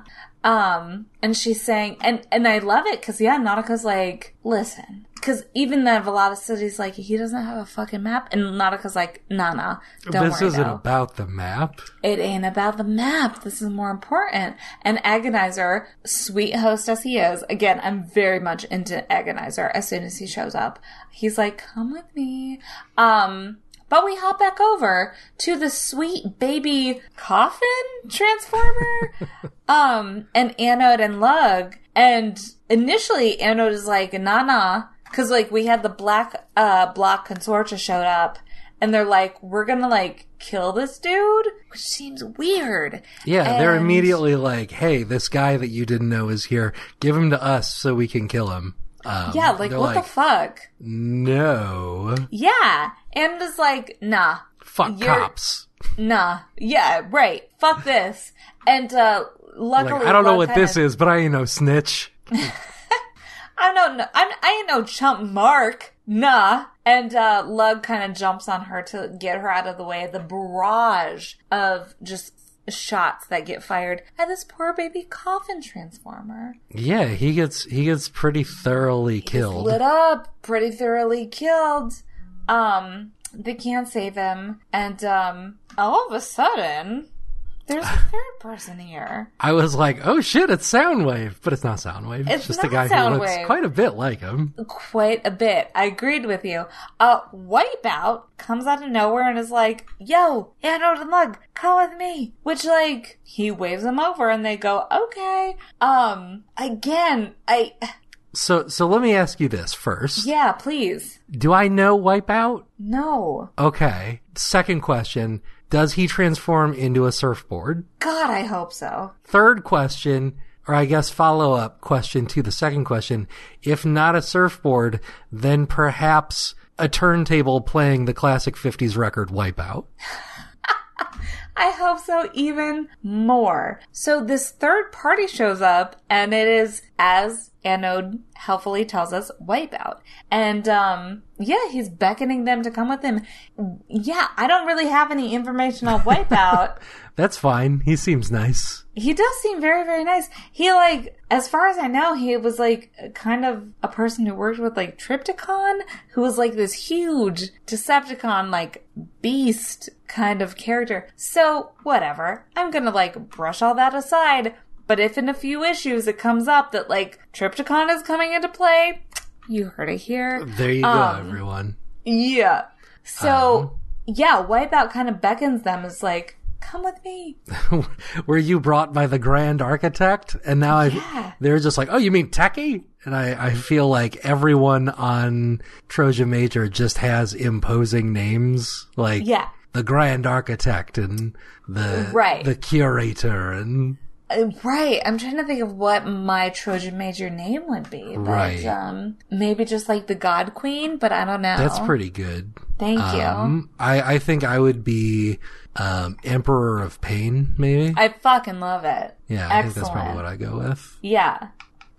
Um, and she's saying, and, and I love it because, yeah, Nautica's like, listen. Because even the Velocity's like, he doesn't have a fucking map. And Nautica's like, nah, nah, don't worry about this worry isn't though. about the map. It ain't about the map. This is more important. And Agonizer, sweet host as he is, again, I'm very much into Agonizer as soon as he shows up. He's like, come with me. Um, but we hop back over to the sweet baby coffin transformer. *laughs* um, and Anode and Lug. And initially Anode is like, nah, nah. Cause like we had the black, uh, block consortia showed up and they're like, we're gonna like kill this dude, which seems weird. Yeah, they're immediately like, hey, this guy that you didn't know is here. Give him to us so we can kill him. Um, Yeah, like what the fuck? No. Yeah, and is like, nah, Fuck cops. nah, yeah, right, fuck this. And uh Like, luckily, I don't know what this is, but I ain't no snitch. *laughs* I don't know. I'm, I ain't no chump Mark. Nah. And uh, Lug kind of jumps on her to get her out of the way of the barrage of just shots that get fired at this poor baby coffin transformer. Yeah, he gets he gets pretty thoroughly killed. Lit up, pretty thoroughly killed. Um, they can't save him, and um, all of a sudden, there's a *laughs* third person here. I was like, oh shit, it's Soundwave, but it's not Soundwave. It's, It's just a guy who looks quite a bit like him. quite a bit. I agreed with you. Uh, Wipeout comes out of nowhere and is like, yo, Anode and Lug, come with me. Which, like, he waves them over and they go, okay. Um, again, I, So so let me ask you this first. yeah, please. Do I know Wipeout? No. Okay. Second question, does he transform into a surfboard? God, I hope so. Third question, or I guess follow up question to the second question. If not a surfboard, then perhaps a turntable playing the classic 50s record Wipeout. *laughs* I hope so even more. So this third party shows up and it is as Anode helpfully tells us Wipeout. And um yeah, he's beckoning them to come with him. Yeah, I don't really have any information on Wipeout. *laughs* That's fine. He seems nice. he does seem very very nice. He like as far as I know, he was like kind of a person who worked with like Trypticon, who was like this huge Decepticon like beast kind of character. So, whatever. I'm to like brush all that aside. But if in a few issues it comes up that like Trypticon is coming into play, you heard it here. There you go, Um, everyone. Yeah. So, yeah, Wipeout kind of beckons them as like, come with me. *laughs* Were you brought by the Grand Architect? And now Yeah. They're just like, oh, you mean Techie? And I, I feel like everyone on Trojan Major just has imposing names, like Yeah. the Grand Architect and the Right. the Curator and Right. I'm trying to think of what my Trojan Major name would be. But, Right. um, maybe just like the God Queen, but I don't know. that's pretty good. Thank you. Um, I, I think I would be um, Emperor of Pain, maybe. I fucking love it. yeah, I think that's probably what I go with. Yeah.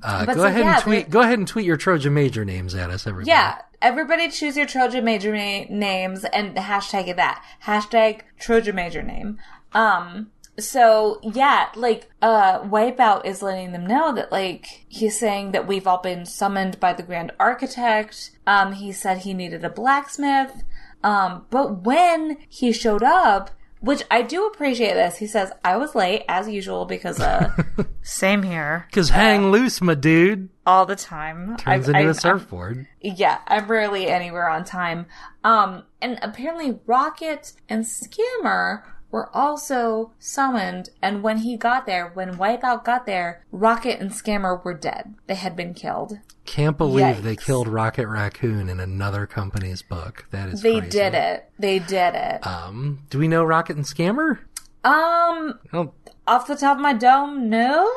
Uh, go so, ahead yeah, and tweet. they- Go ahead and tweet your Trojan Major names at us, everybody. Yeah. Everybody choose your Trojan Major na- names and hashtag it that. Hashtag Trojan Major name. Um, so yeah, like, uh, Wipeout is letting them know that, like, he's saying that we've all been summoned by the Grand Architect. Um, he said he needed a blacksmith. Um, but when he showed up, which I do appreciate this, he says, I was late as usual because, uh, *laughs* same here. Because hang loose, my dude. All the time. Turns I- into I- a surfboard. yeah, I'm rarely anywhere on time. Um, and apparently Rocket and Skimmer were also summoned. And when he got there, when Wipeout got there, Rocket and Scammer were dead. They had been killed. Can't believe they killed Rocket Raccoon in another company's book. That is They crazy. did it. They did it. Um, do we know Rocket and Scammer? Um, Oh, off the top of my dome, no.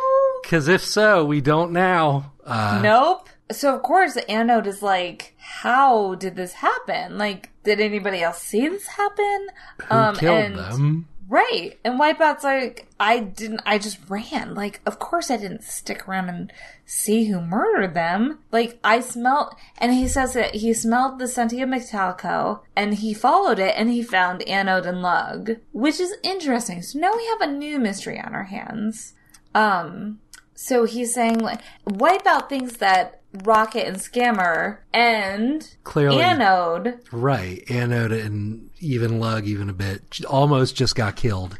because if so, we don't now. Uh, Nope. So of course the anode is like, how did this happen? Like, did anybody else see this happen? who killed and them? right. And Wipeout's like, I didn't. I just ran. Like, of course I didn't stick around and see who murdered them. Like, I smelled, and he says that he smelled the Sentio Metallico, and he followed it, and he found anode and lug, which is interesting. So now we have a new mystery on our hands. Um, so he's saying like Wipeout thinks that Rocket and Scammer and Clearly. Anode Right. Anode and even Lug, even a bit, almost just got killed.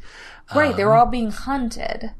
right, they were all being hunted.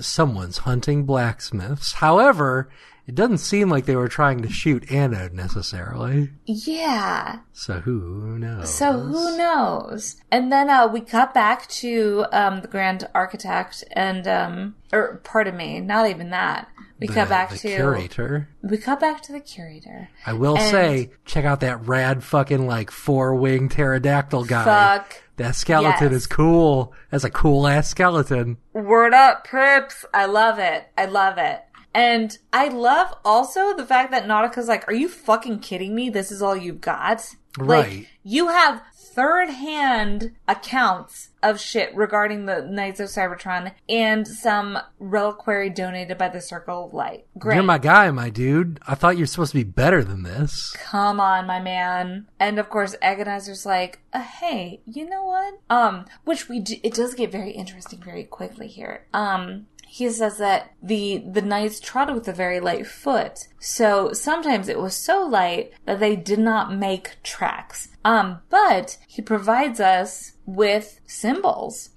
Someone's hunting blacksmiths. However, it doesn't seem like they were trying to shoot Anode necessarily. Yeah. So who knows? So who knows? And then uh we cut back to um the Grand Architect and um or pardon me, not even that. We the, cut back the to curator. we cut back to the curator. I will And- say, check out that rad fucking like four wing pterodactyl guy. Fuck. That skeleton Yes. is cool. That's a cool ass skeleton. Word up, Prips. I love it. I love it. And I love also the fact that Nautica's like, are you fucking kidding me? This is all you've got? Right. Like, you have third hand accounts of shit regarding the Knights of Cybertron and some reliquary donated by the Circle of Light. Great. You're my guy, my dude. I thought you were supposed to be better than this. Come on, my man. And of course, Agonizer's like, uh, hey, you know what? Um, which we do, it does get very interesting very quickly here. Um, he says that the the knights trotted with a very light foot, so sometimes it was so light that they did not make tracks. Um, but he provides us with symbols.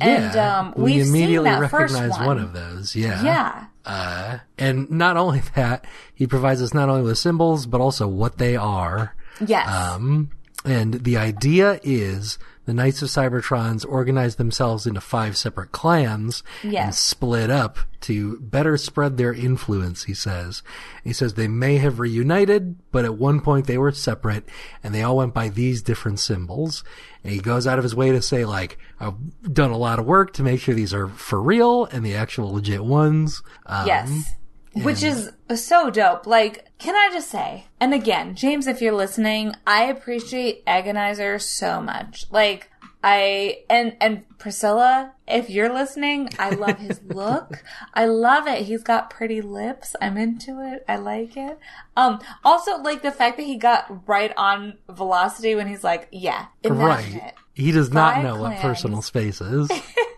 And, um, we immediately recognize one. one of those. Yeah. Yeah. Uh, and not only *laughs* that, he provides us not only with symbols, but also what they are. Yes. Um, and the idea is the Knights of Cybertrons organized themselves into five separate clans and split up to better spread their influence, he says. He says they may have reunited, but at one point they were separate and they all went by these different symbols. And he goes out of his way to say like, I've done a lot of work to make sure these are for real and the actual legit ones. Um, Yes. Which is so dope. Like, can I just say, and again, James, if you're listening, I appreciate Agonizer so much. Like, I, and, and Priscilla, if you're listening, I love his *laughs* look. I love it. He's got pretty lips. I'm into it. I like it. Um, also, like the fact that he got right on velocity when he's like, yeah, Right. it. He does not know what personal space is. *laughs*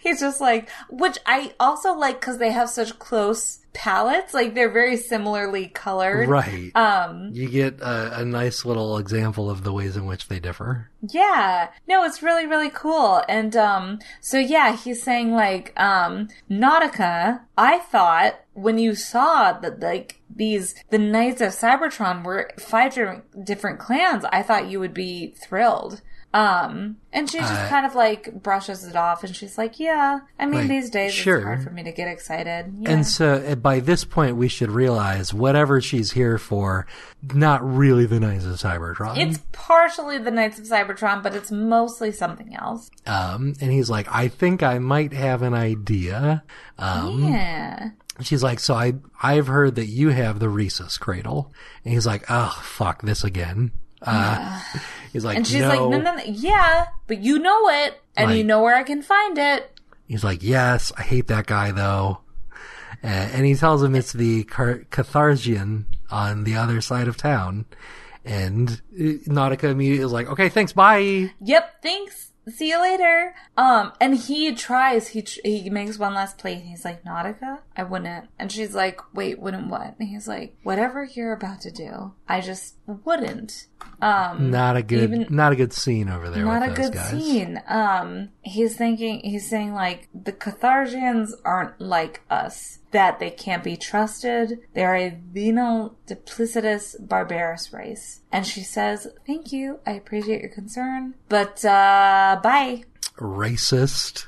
He's just like, which I also like because they have such close palettes. Like they're very similarly colored. right. Um, you get a, a nice little example of the ways in which they differ. yeah. No, it's really, really cool. And, um, so yeah, he's saying like, um, Nautica, I thought when you saw that like these, the Knights of Cybertron were five different, different clans, I thought you would be thrilled. Um, and she just Uh, kind of like brushes it off and she's like, yeah, I mean, Like, these days sure. it's hard for me to get excited. Yeah. And so uh, by this point, we should realize whatever she's here for, not really the Knights of Cybertron. It's partially the Knights of Cybertron, but it's mostly something else. um, and he's like, I think I might have an idea. Um, Yeah. she's like, so I, I've heard that you have the Rhesus cradle. And he's like, oh, fuck this again. Uh, he's like, And she's no. like, no, no, no, yeah, but you know it, and Like- you know where I can find it. He's like, yes, I hate that guy though. Uh, and he tells him it's the Car- Catharsian on the other side of town. And uh, Nautica immediately is like, okay, thanks, bye. Yep, thanks. See you later. Um, and he tries. He tr- he makes one last play. And he's like, Nautica, I wouldn't. And she's like, Wait, wouldn't what? And he's like, Whatever you're about to do, I just wouldn't. Um, Not a good, Even- not a good scene over there. not a good guys. scene. Um, he's thinking, he's saying like the Catharsians aren't like us. That they can't be trusted. They're a venal, duplicitous, barbarous race. And she says, "Thank you. I appreciate your concern, but uh, bye." racist.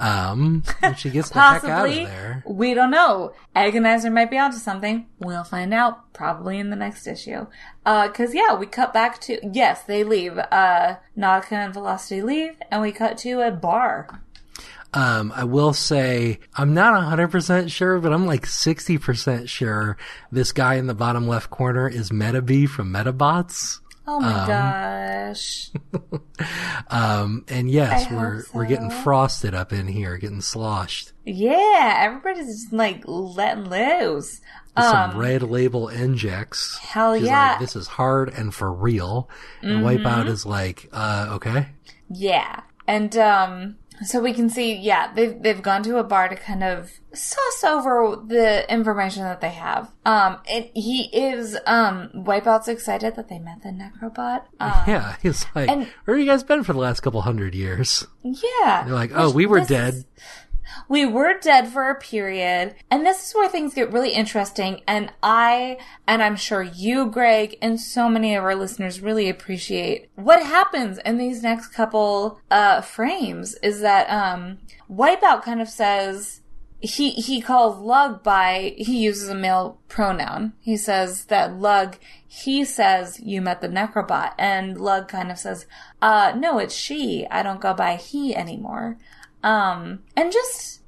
Um, and she gets the heck out of there. We don't know. Agonizer might be onto something. We'll find out probably in the next issue. Uh, cause yeah, we cut back to, yes, they leave. Uh, Nautica and Velocity leave and we cut to a bar. Um, I will say I'm not 100% sure, but I'm like 60% sure this guy in the bottom left corner is Metabee from Medabots. Oh my gosh. *laughs* Um, and yes, we're hope we're getting frosted up in here, getting sloshed. Yeah, everybody's just like letting loose. Some Um, red label injects. hell She's yeah. like, this is hard and for real. And Wipeout is like, uh, okay. Yeah. And um so we can see, yeah, they've they've gone to a bar to kind of suss over the information that they have. Um and he is um Wipeout's excited that they met the Necrobot. Um Yeah, *laughs* he's like, and- where have you guys been for the last couple hundred years? yeah. They're like, oh, we were dead. is- we were dead for a period and this is where things get really interesting and i and i'm sure you greg and so many of our listeners really appreciate what happens in these next couple uh frames is that um wipeout kind of says he he calls lug by he uses a male pronoun. He says that lug he says you met the necrobot and lug kind of says uh no it's she. I don't go by he anymore um, and just,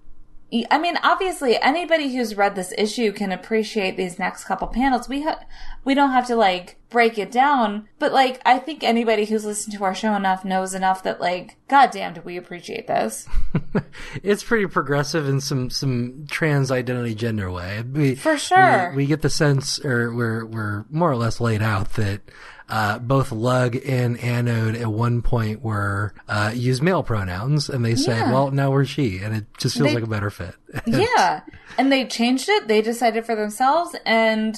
I mean, obviously, anybody who's read this issue can appreciate these next couple panels. We ha- we don't have to like break it down, but like, I think anybody who's listened to our show enough knows enough that like, goddamn, do we appreciate this? *laughs* it's pretty progressive in some some trans identity gender way. We, For sure. we, we get the sense, or we're we're more or less laid out that uh, both Lug and Anode at one point were uh, use male pronouns, and they said, Yeah. "Well, now we're she," and it just feels They- like a better fit. *laughs* yeah. And they changed it. They decided for themselves. And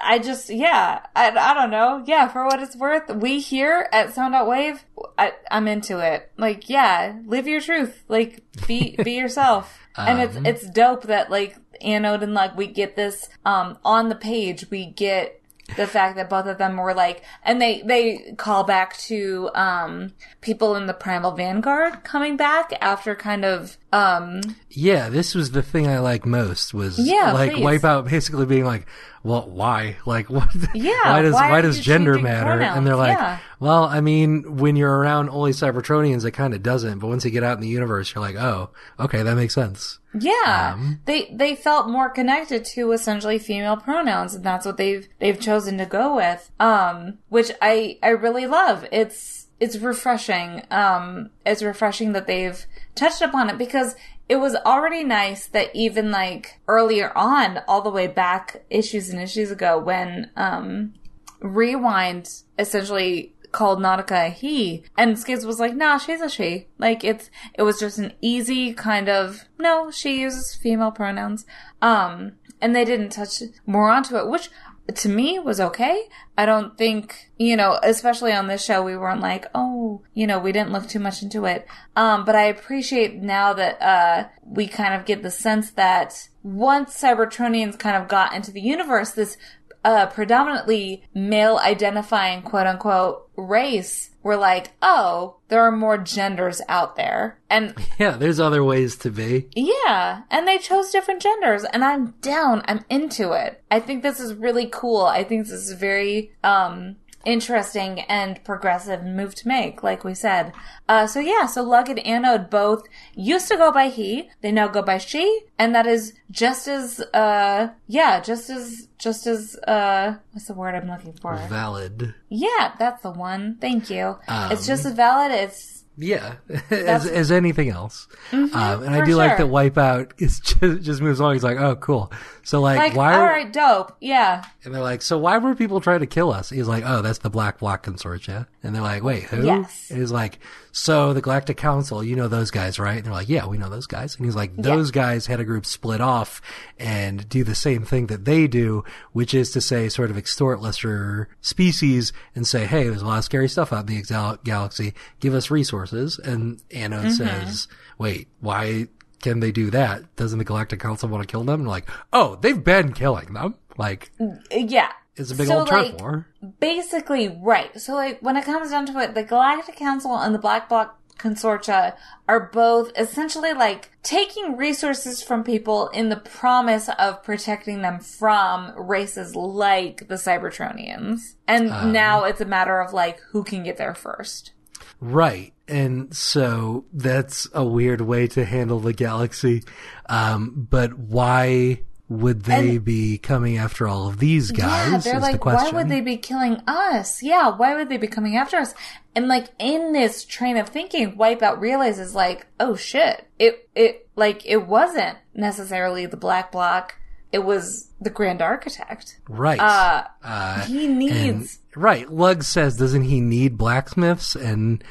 I just, yeah, I, I don't know. Yeah, for what it's worth, we here at Sound Out Wave, I, I'm into it. Like, yeah, live your truth. Like, be, *laughs* be yourself. and it's, Um. it's dope that like Anode and Lug, we get this, um, on the page, we get the fact that both of them were like and they they call back to um people in the primal vanguard coming back after kind of um Yeah, this was the thing I like most was Yeah, like please. Wipeout basically being like, "Well, why? Like, *laughs* what? Yeah, why does why why, does gender matter?" pronouns? And they're like, Yeah. "Well, I mean, when you're around only Cybertronians, it kind of doesn't. But once you get out in the universe, you're like, oh, okay, that makes sense." Yeah, Um, they they felt more connected to essentially female pronouns, and that's what they've they've chosen to go with. Um, which I I really love. It's it's refreshing. Um, it's refreshing that they've touched upon it because it was already nice that even like earlier on, all the way back issues and issues ago, when um Rewind essentially called Nautica a he, and Skids was like, nah, she's a she. Like, it's, it was just an easy kind of, no, she uses female pronouns. Um, and they didn't touch more onto it, which to me was okay. I don't think, you know, especially on this show, we weren't like, oh, you know, we didn't look too much into it. Um, but I appreciate now that, uh, we kind of get the sense that once Cybertronians kind of got into the universe, this uh, predominantly male identifying quote unquote race were like, oh, there are more genders out there. And *laughs* Yeah, there's other ways to be. yeah, and they chose different genders and I'm down. I'm into it. I think this is really cool. I think this is very um interesting and progressive move to make, like we said. Uh so yeah, so Lug and Anode both used to go by he, they now go by she, and that is just as uh yeah, just as just as uh what's the word I'm looking for? Valid. Yeah, that's the one. Thank you. it's just Um, as valid as Yeah, *laughs* as, as anything else. um, and I Mm-hmm, do like that Wipeout is *laughs* just, just moves along. He's like, oh, cool. So like, like why? all right, dope. Yeah. And they're like, so why were people trying to kill us? He's like, oh, that's the Black Block Consortia. And they're like, wait, who? Yes. And he's like, so the Galactic Council, you know those guys, right? And they're like, yeah, we know those guys. And he's like, those guys had a group split off and do the same thing that they do, which is to say, sort of extort lesser species and say, hey, there's a lot of scary stuff out in the gal- galaxy. Give us resources. And Anno Mm-hmm. says, wait, why can they do that? Doesn't the Galactic Council want to kill them? And like, oh, they've been killing them. Like, Yeah. It's a big So, old turf like, war. Basically, right. So, like, when it comes down to it, the Galactic Council and the Black Block Consortia are both essentially like taking resources from people in the promise of protecting them from races like the Cybertronians. And Um. now it's a matter of like who can get there first. Right. And so that's a weird way to handle the galaxy. Um, but why would they be coming after all of these guys? Yeah, they're like, the question. why would they be killing us? Yeah, why would they be coming after us? And like in this train of thinking, Wipeout realizes like, oh shit, it it like it wasn't necessarily the Black Block. It was the Grand Architect. Right. Uh, Uh, he and- needs. right. Lug says, doesn't he need blacksmiths? And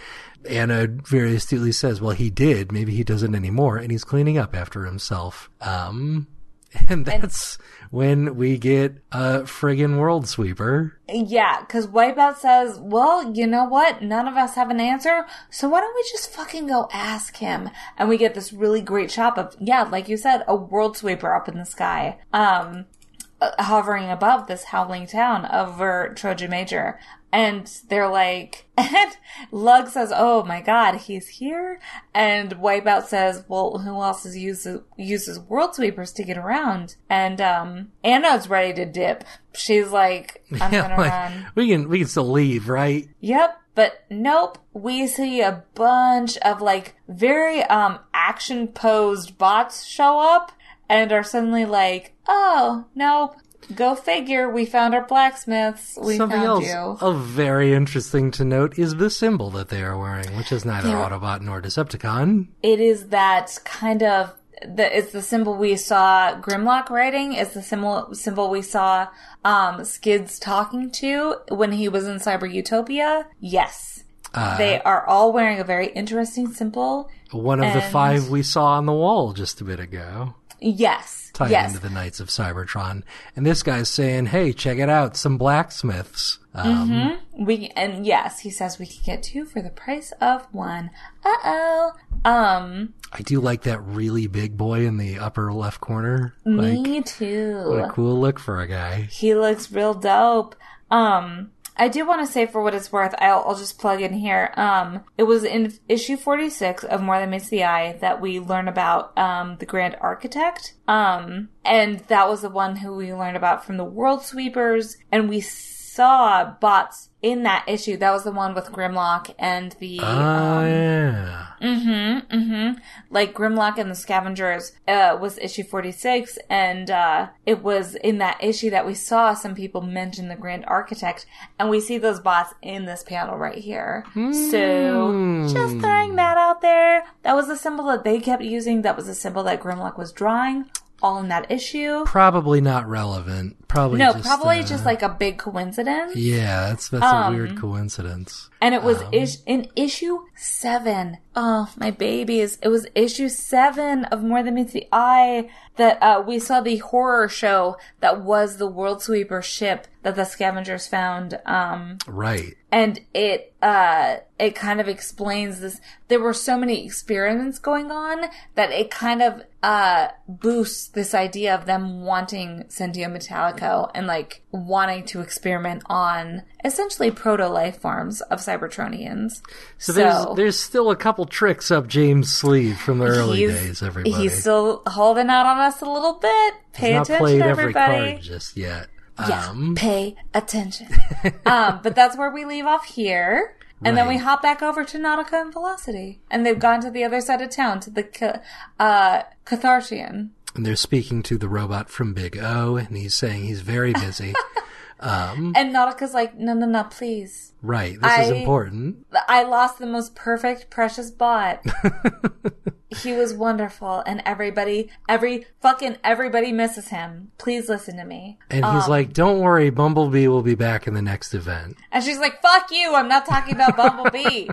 Anna very astutely says, well, he did. Maybe he doesn't anymore. And he's cleaning up after himself. Um, *laughs* and that's when we get a friggin' world sweeper. Yeah, because Wipeout says, well, you know what? None of us have an answer, so why don't we just fucking go ask him? And we get this really great shot of, yeah, like you said, a world sweeper up in the sky, um, uh, hovering above this howling town over Troja Major. And they're like, *laughs* and Lug says, oh my god, he's here? And Wipeout says, well, who else is uses, uses world sweepers to get around? And, um, Anna's ready to dip. She's like, I'm Yeah, gonna like, run. we can we can still leave, right? Yep, but nope. We see a bunch of like very um action posed bots show up and are suddenly like, "Oh, nope. Go figure. We found our blacksmiths. We Something found else you." of very interesting to note is the symbol that they are wearing, which is neither They're- Autobot nor Decepticon. It is that kind of the it's the symbol we saw Grimlock writing. It's the symbol symbol we saw um Skids talking to when he was in Cyber Utopia. Yes. Uh, they are all wearing a very interesting symbol. One of the five we saw on the wall just a bit ago. Yes. Tied yes. into the Knights of Cybertron. And this guy's saying, hey, check it out, some blacksmiths. Um, We and yes, he says we can get two for the price of one. Uh oh. Um, I do like that really big boy in the upper left corner. Like, me what too. a cool look for a guy. He looks real dope. Um, I do want to say for what it's worth, I'll, I'll just plug in here. Um, it was in issue 46 of More Than Meets the Eye that we learn about, um, the Grand Architect. Um, and that was the one who we learned about from the World Sweepers. And we saw bots in that issue. That was the one with Grimlock and the, Oh, um, yeah. Mm-hmm, mm-hmm. Like Grimlock and the Scavengers uh, was issue 46, and uh, it was in that issue that we saw some people mention the Grand Architect, and we see those bots in this panel right here. So, just throwing that out there. That was a symbol that they kept using. That was a symbol that Grimlock was drawing, all in that issue. Probably not relevant. Probably No, just, probably uh, just like a big coincidence. Yeah, that's that's Um, a weird coincidence. And it Um, was is- in issue seven. Oh, my babies. It was issue seven of More Than Meets the Eye that uh, we saw the horror show that was the World Sweeper ship that the scavengers found. Um, Right. and it uh it kind of explains this there were so many experiments going on that it kind of uh boosts this idea of them wanting Sentio Metallico and like wanting to experiment on essentially proto life forms of Cybertronians. So, there's there's still a couple tricks up James' sleeve from the early days. Everybody, he's still holding out on us a little bit. Pay He's attention, every everybody. just yet. Yeah, Um, pay attention. *laughs* um, but that's where we leave off here. And then we hop back over to Nautica and Velocity. And they've gone to the other side of town, to the uh, Cathartian. and they're speaking to the robot from Big O, and he's saying he's very busy. *laughs* um, And Nautica's like, no, no, no, please. right. This is important. I lost the most perfect, precious bot. *laughs* he was wonderful, and everybody, every fucking everybody misses him. Please listen to me. And he's um, like, "Don't worry, Bumblebee will be back in the next event." And she's like, "Fuck you! I'm not talking about *laughs* Bumblebee.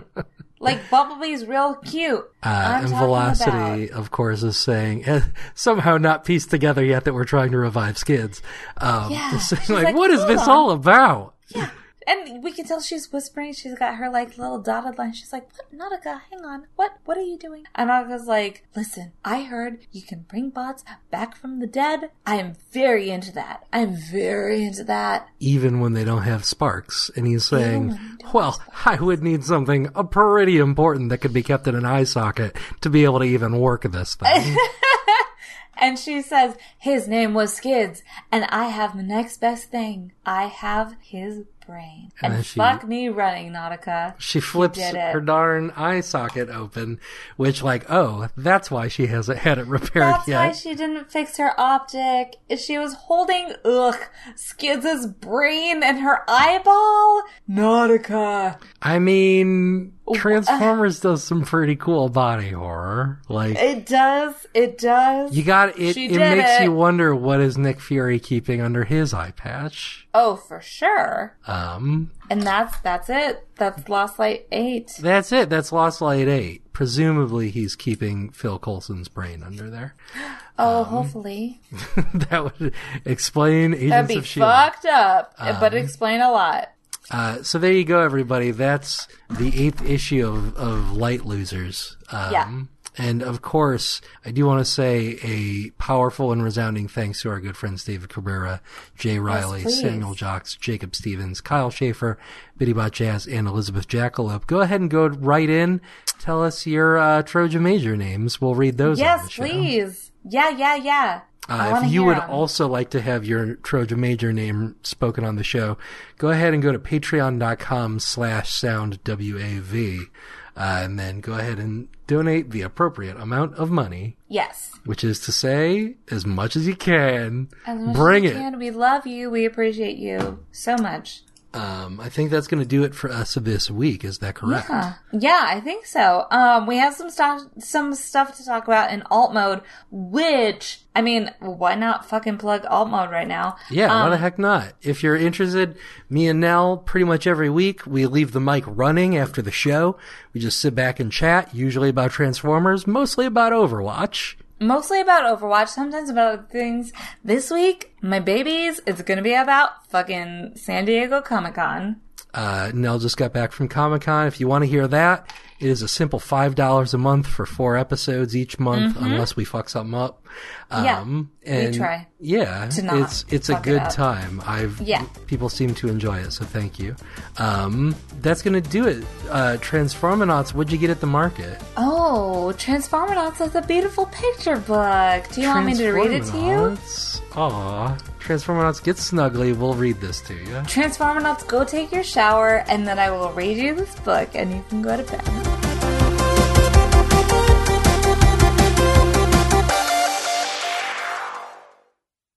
Like Bumblebee's real cute. Uh, and Velocity, of course, is saying eh, somehow not pieced together yet that we're trying to revive Skids. Um, Yeah. *laughs* like, like, what is "Hold this all about? Yeah. And we can tell she's whispering. She's got her like little dotted line. She's like, "What, Nautica? Hang on. What? What are you doing?" And Nautica's like, "Listen, I heard you can bring bots back from the dead. I am very into that. I'm very into that." Even when they don't have sparks, and he's saying, they don't have "Well, I would need something pretty important that could be kept in an eye socket to be able to even work this thing." *laughs* And she says, His name was Skids, and I have the next best thing. I have his brain. And And, she- fuck me running, Nautica. She flips her darn eye socket open, which, like, oh, that's why she hasn't had it repaired That's yet. why she didn't fix her optic. She was holding, ugh, Skids' brain and her eyeball. Nautica. I mean, Transformers does some pretty cool body horror. Like, It does. It does. you got it. She It makes it. you wonder what is Nick Fury keeping under his eye patch. oh, for sure. Um, And that's, that's it. That's Lost Light 8. that's it. That's Lost Light Eight. Presumably, he's keeping Phil Coulson's brain under there. *gasps* Oh, Um, hopefully. *laughs* that would explain Agents That'd be fucked up, Um, but explain a lot. Uh, so there you go, everybody. That's the eighth issue of, of Light Losers. Um, Yeah. And of course, I do want to say a powerful and resounding thanks to our good friends David Cabrera, Jay Riley, please. Samuel Jocks, Jacob Stevens, Kyle Schaefer, Bittybot Jazz, and Elizabeth Jackalope. Go ahead and go right in. Tell us your uh, Trojan Major names. We'll read those. Yes, please. Yeah, yeah, yeah. Uh, if you would would 'em. also like to have your Trojan Major name spoken on the show, go ahead and go to patreon.com slash sound W-A-V, uh, and then go ahead and donate the appropriate amount of money, Yes. which is to say, as much as you can. As much Bring as it. Can. We love you. We appreciate you so much. Um, I think that's going to do it for us this week. Is that correct? Huh. Yeah, I think so. Um, we have some stuff, some stuff to talk about in alt mode, which, I mean, why not fucking plug alt mode right now? Yeah, why Um, the heck not? If you're interested, me and Nell, pretty much every week, we leave the mic running after the show. We just sit back and chat, usually about Transformers, mostly about Overwatch. Mostly about Overwatch, sometimes about other things. This week, my babies, it's gonna be about fucking San Diego Comic Con. Uh, Nell just got back from Comic Con. If you want to hear that, it is a simple $5 a month for four episodes each month, unless we fuck something up. Mm-hmm. Yeah, Um, we try Yeah, it's it's a it good up. time. I've Yeah. people seem to enjoy it, so thank you. Um, that's gonna do it. Uh, Transformanauts, what'd you get at the market? Oh, Transformernauts is a beautiful picture book. Do you want me to read it to you? Transformanauts? Aw. Transformanauts, get snuggly. We'll read this to you. Transformernauts, go take your shower, and then I will read you this book, and you can go to bed.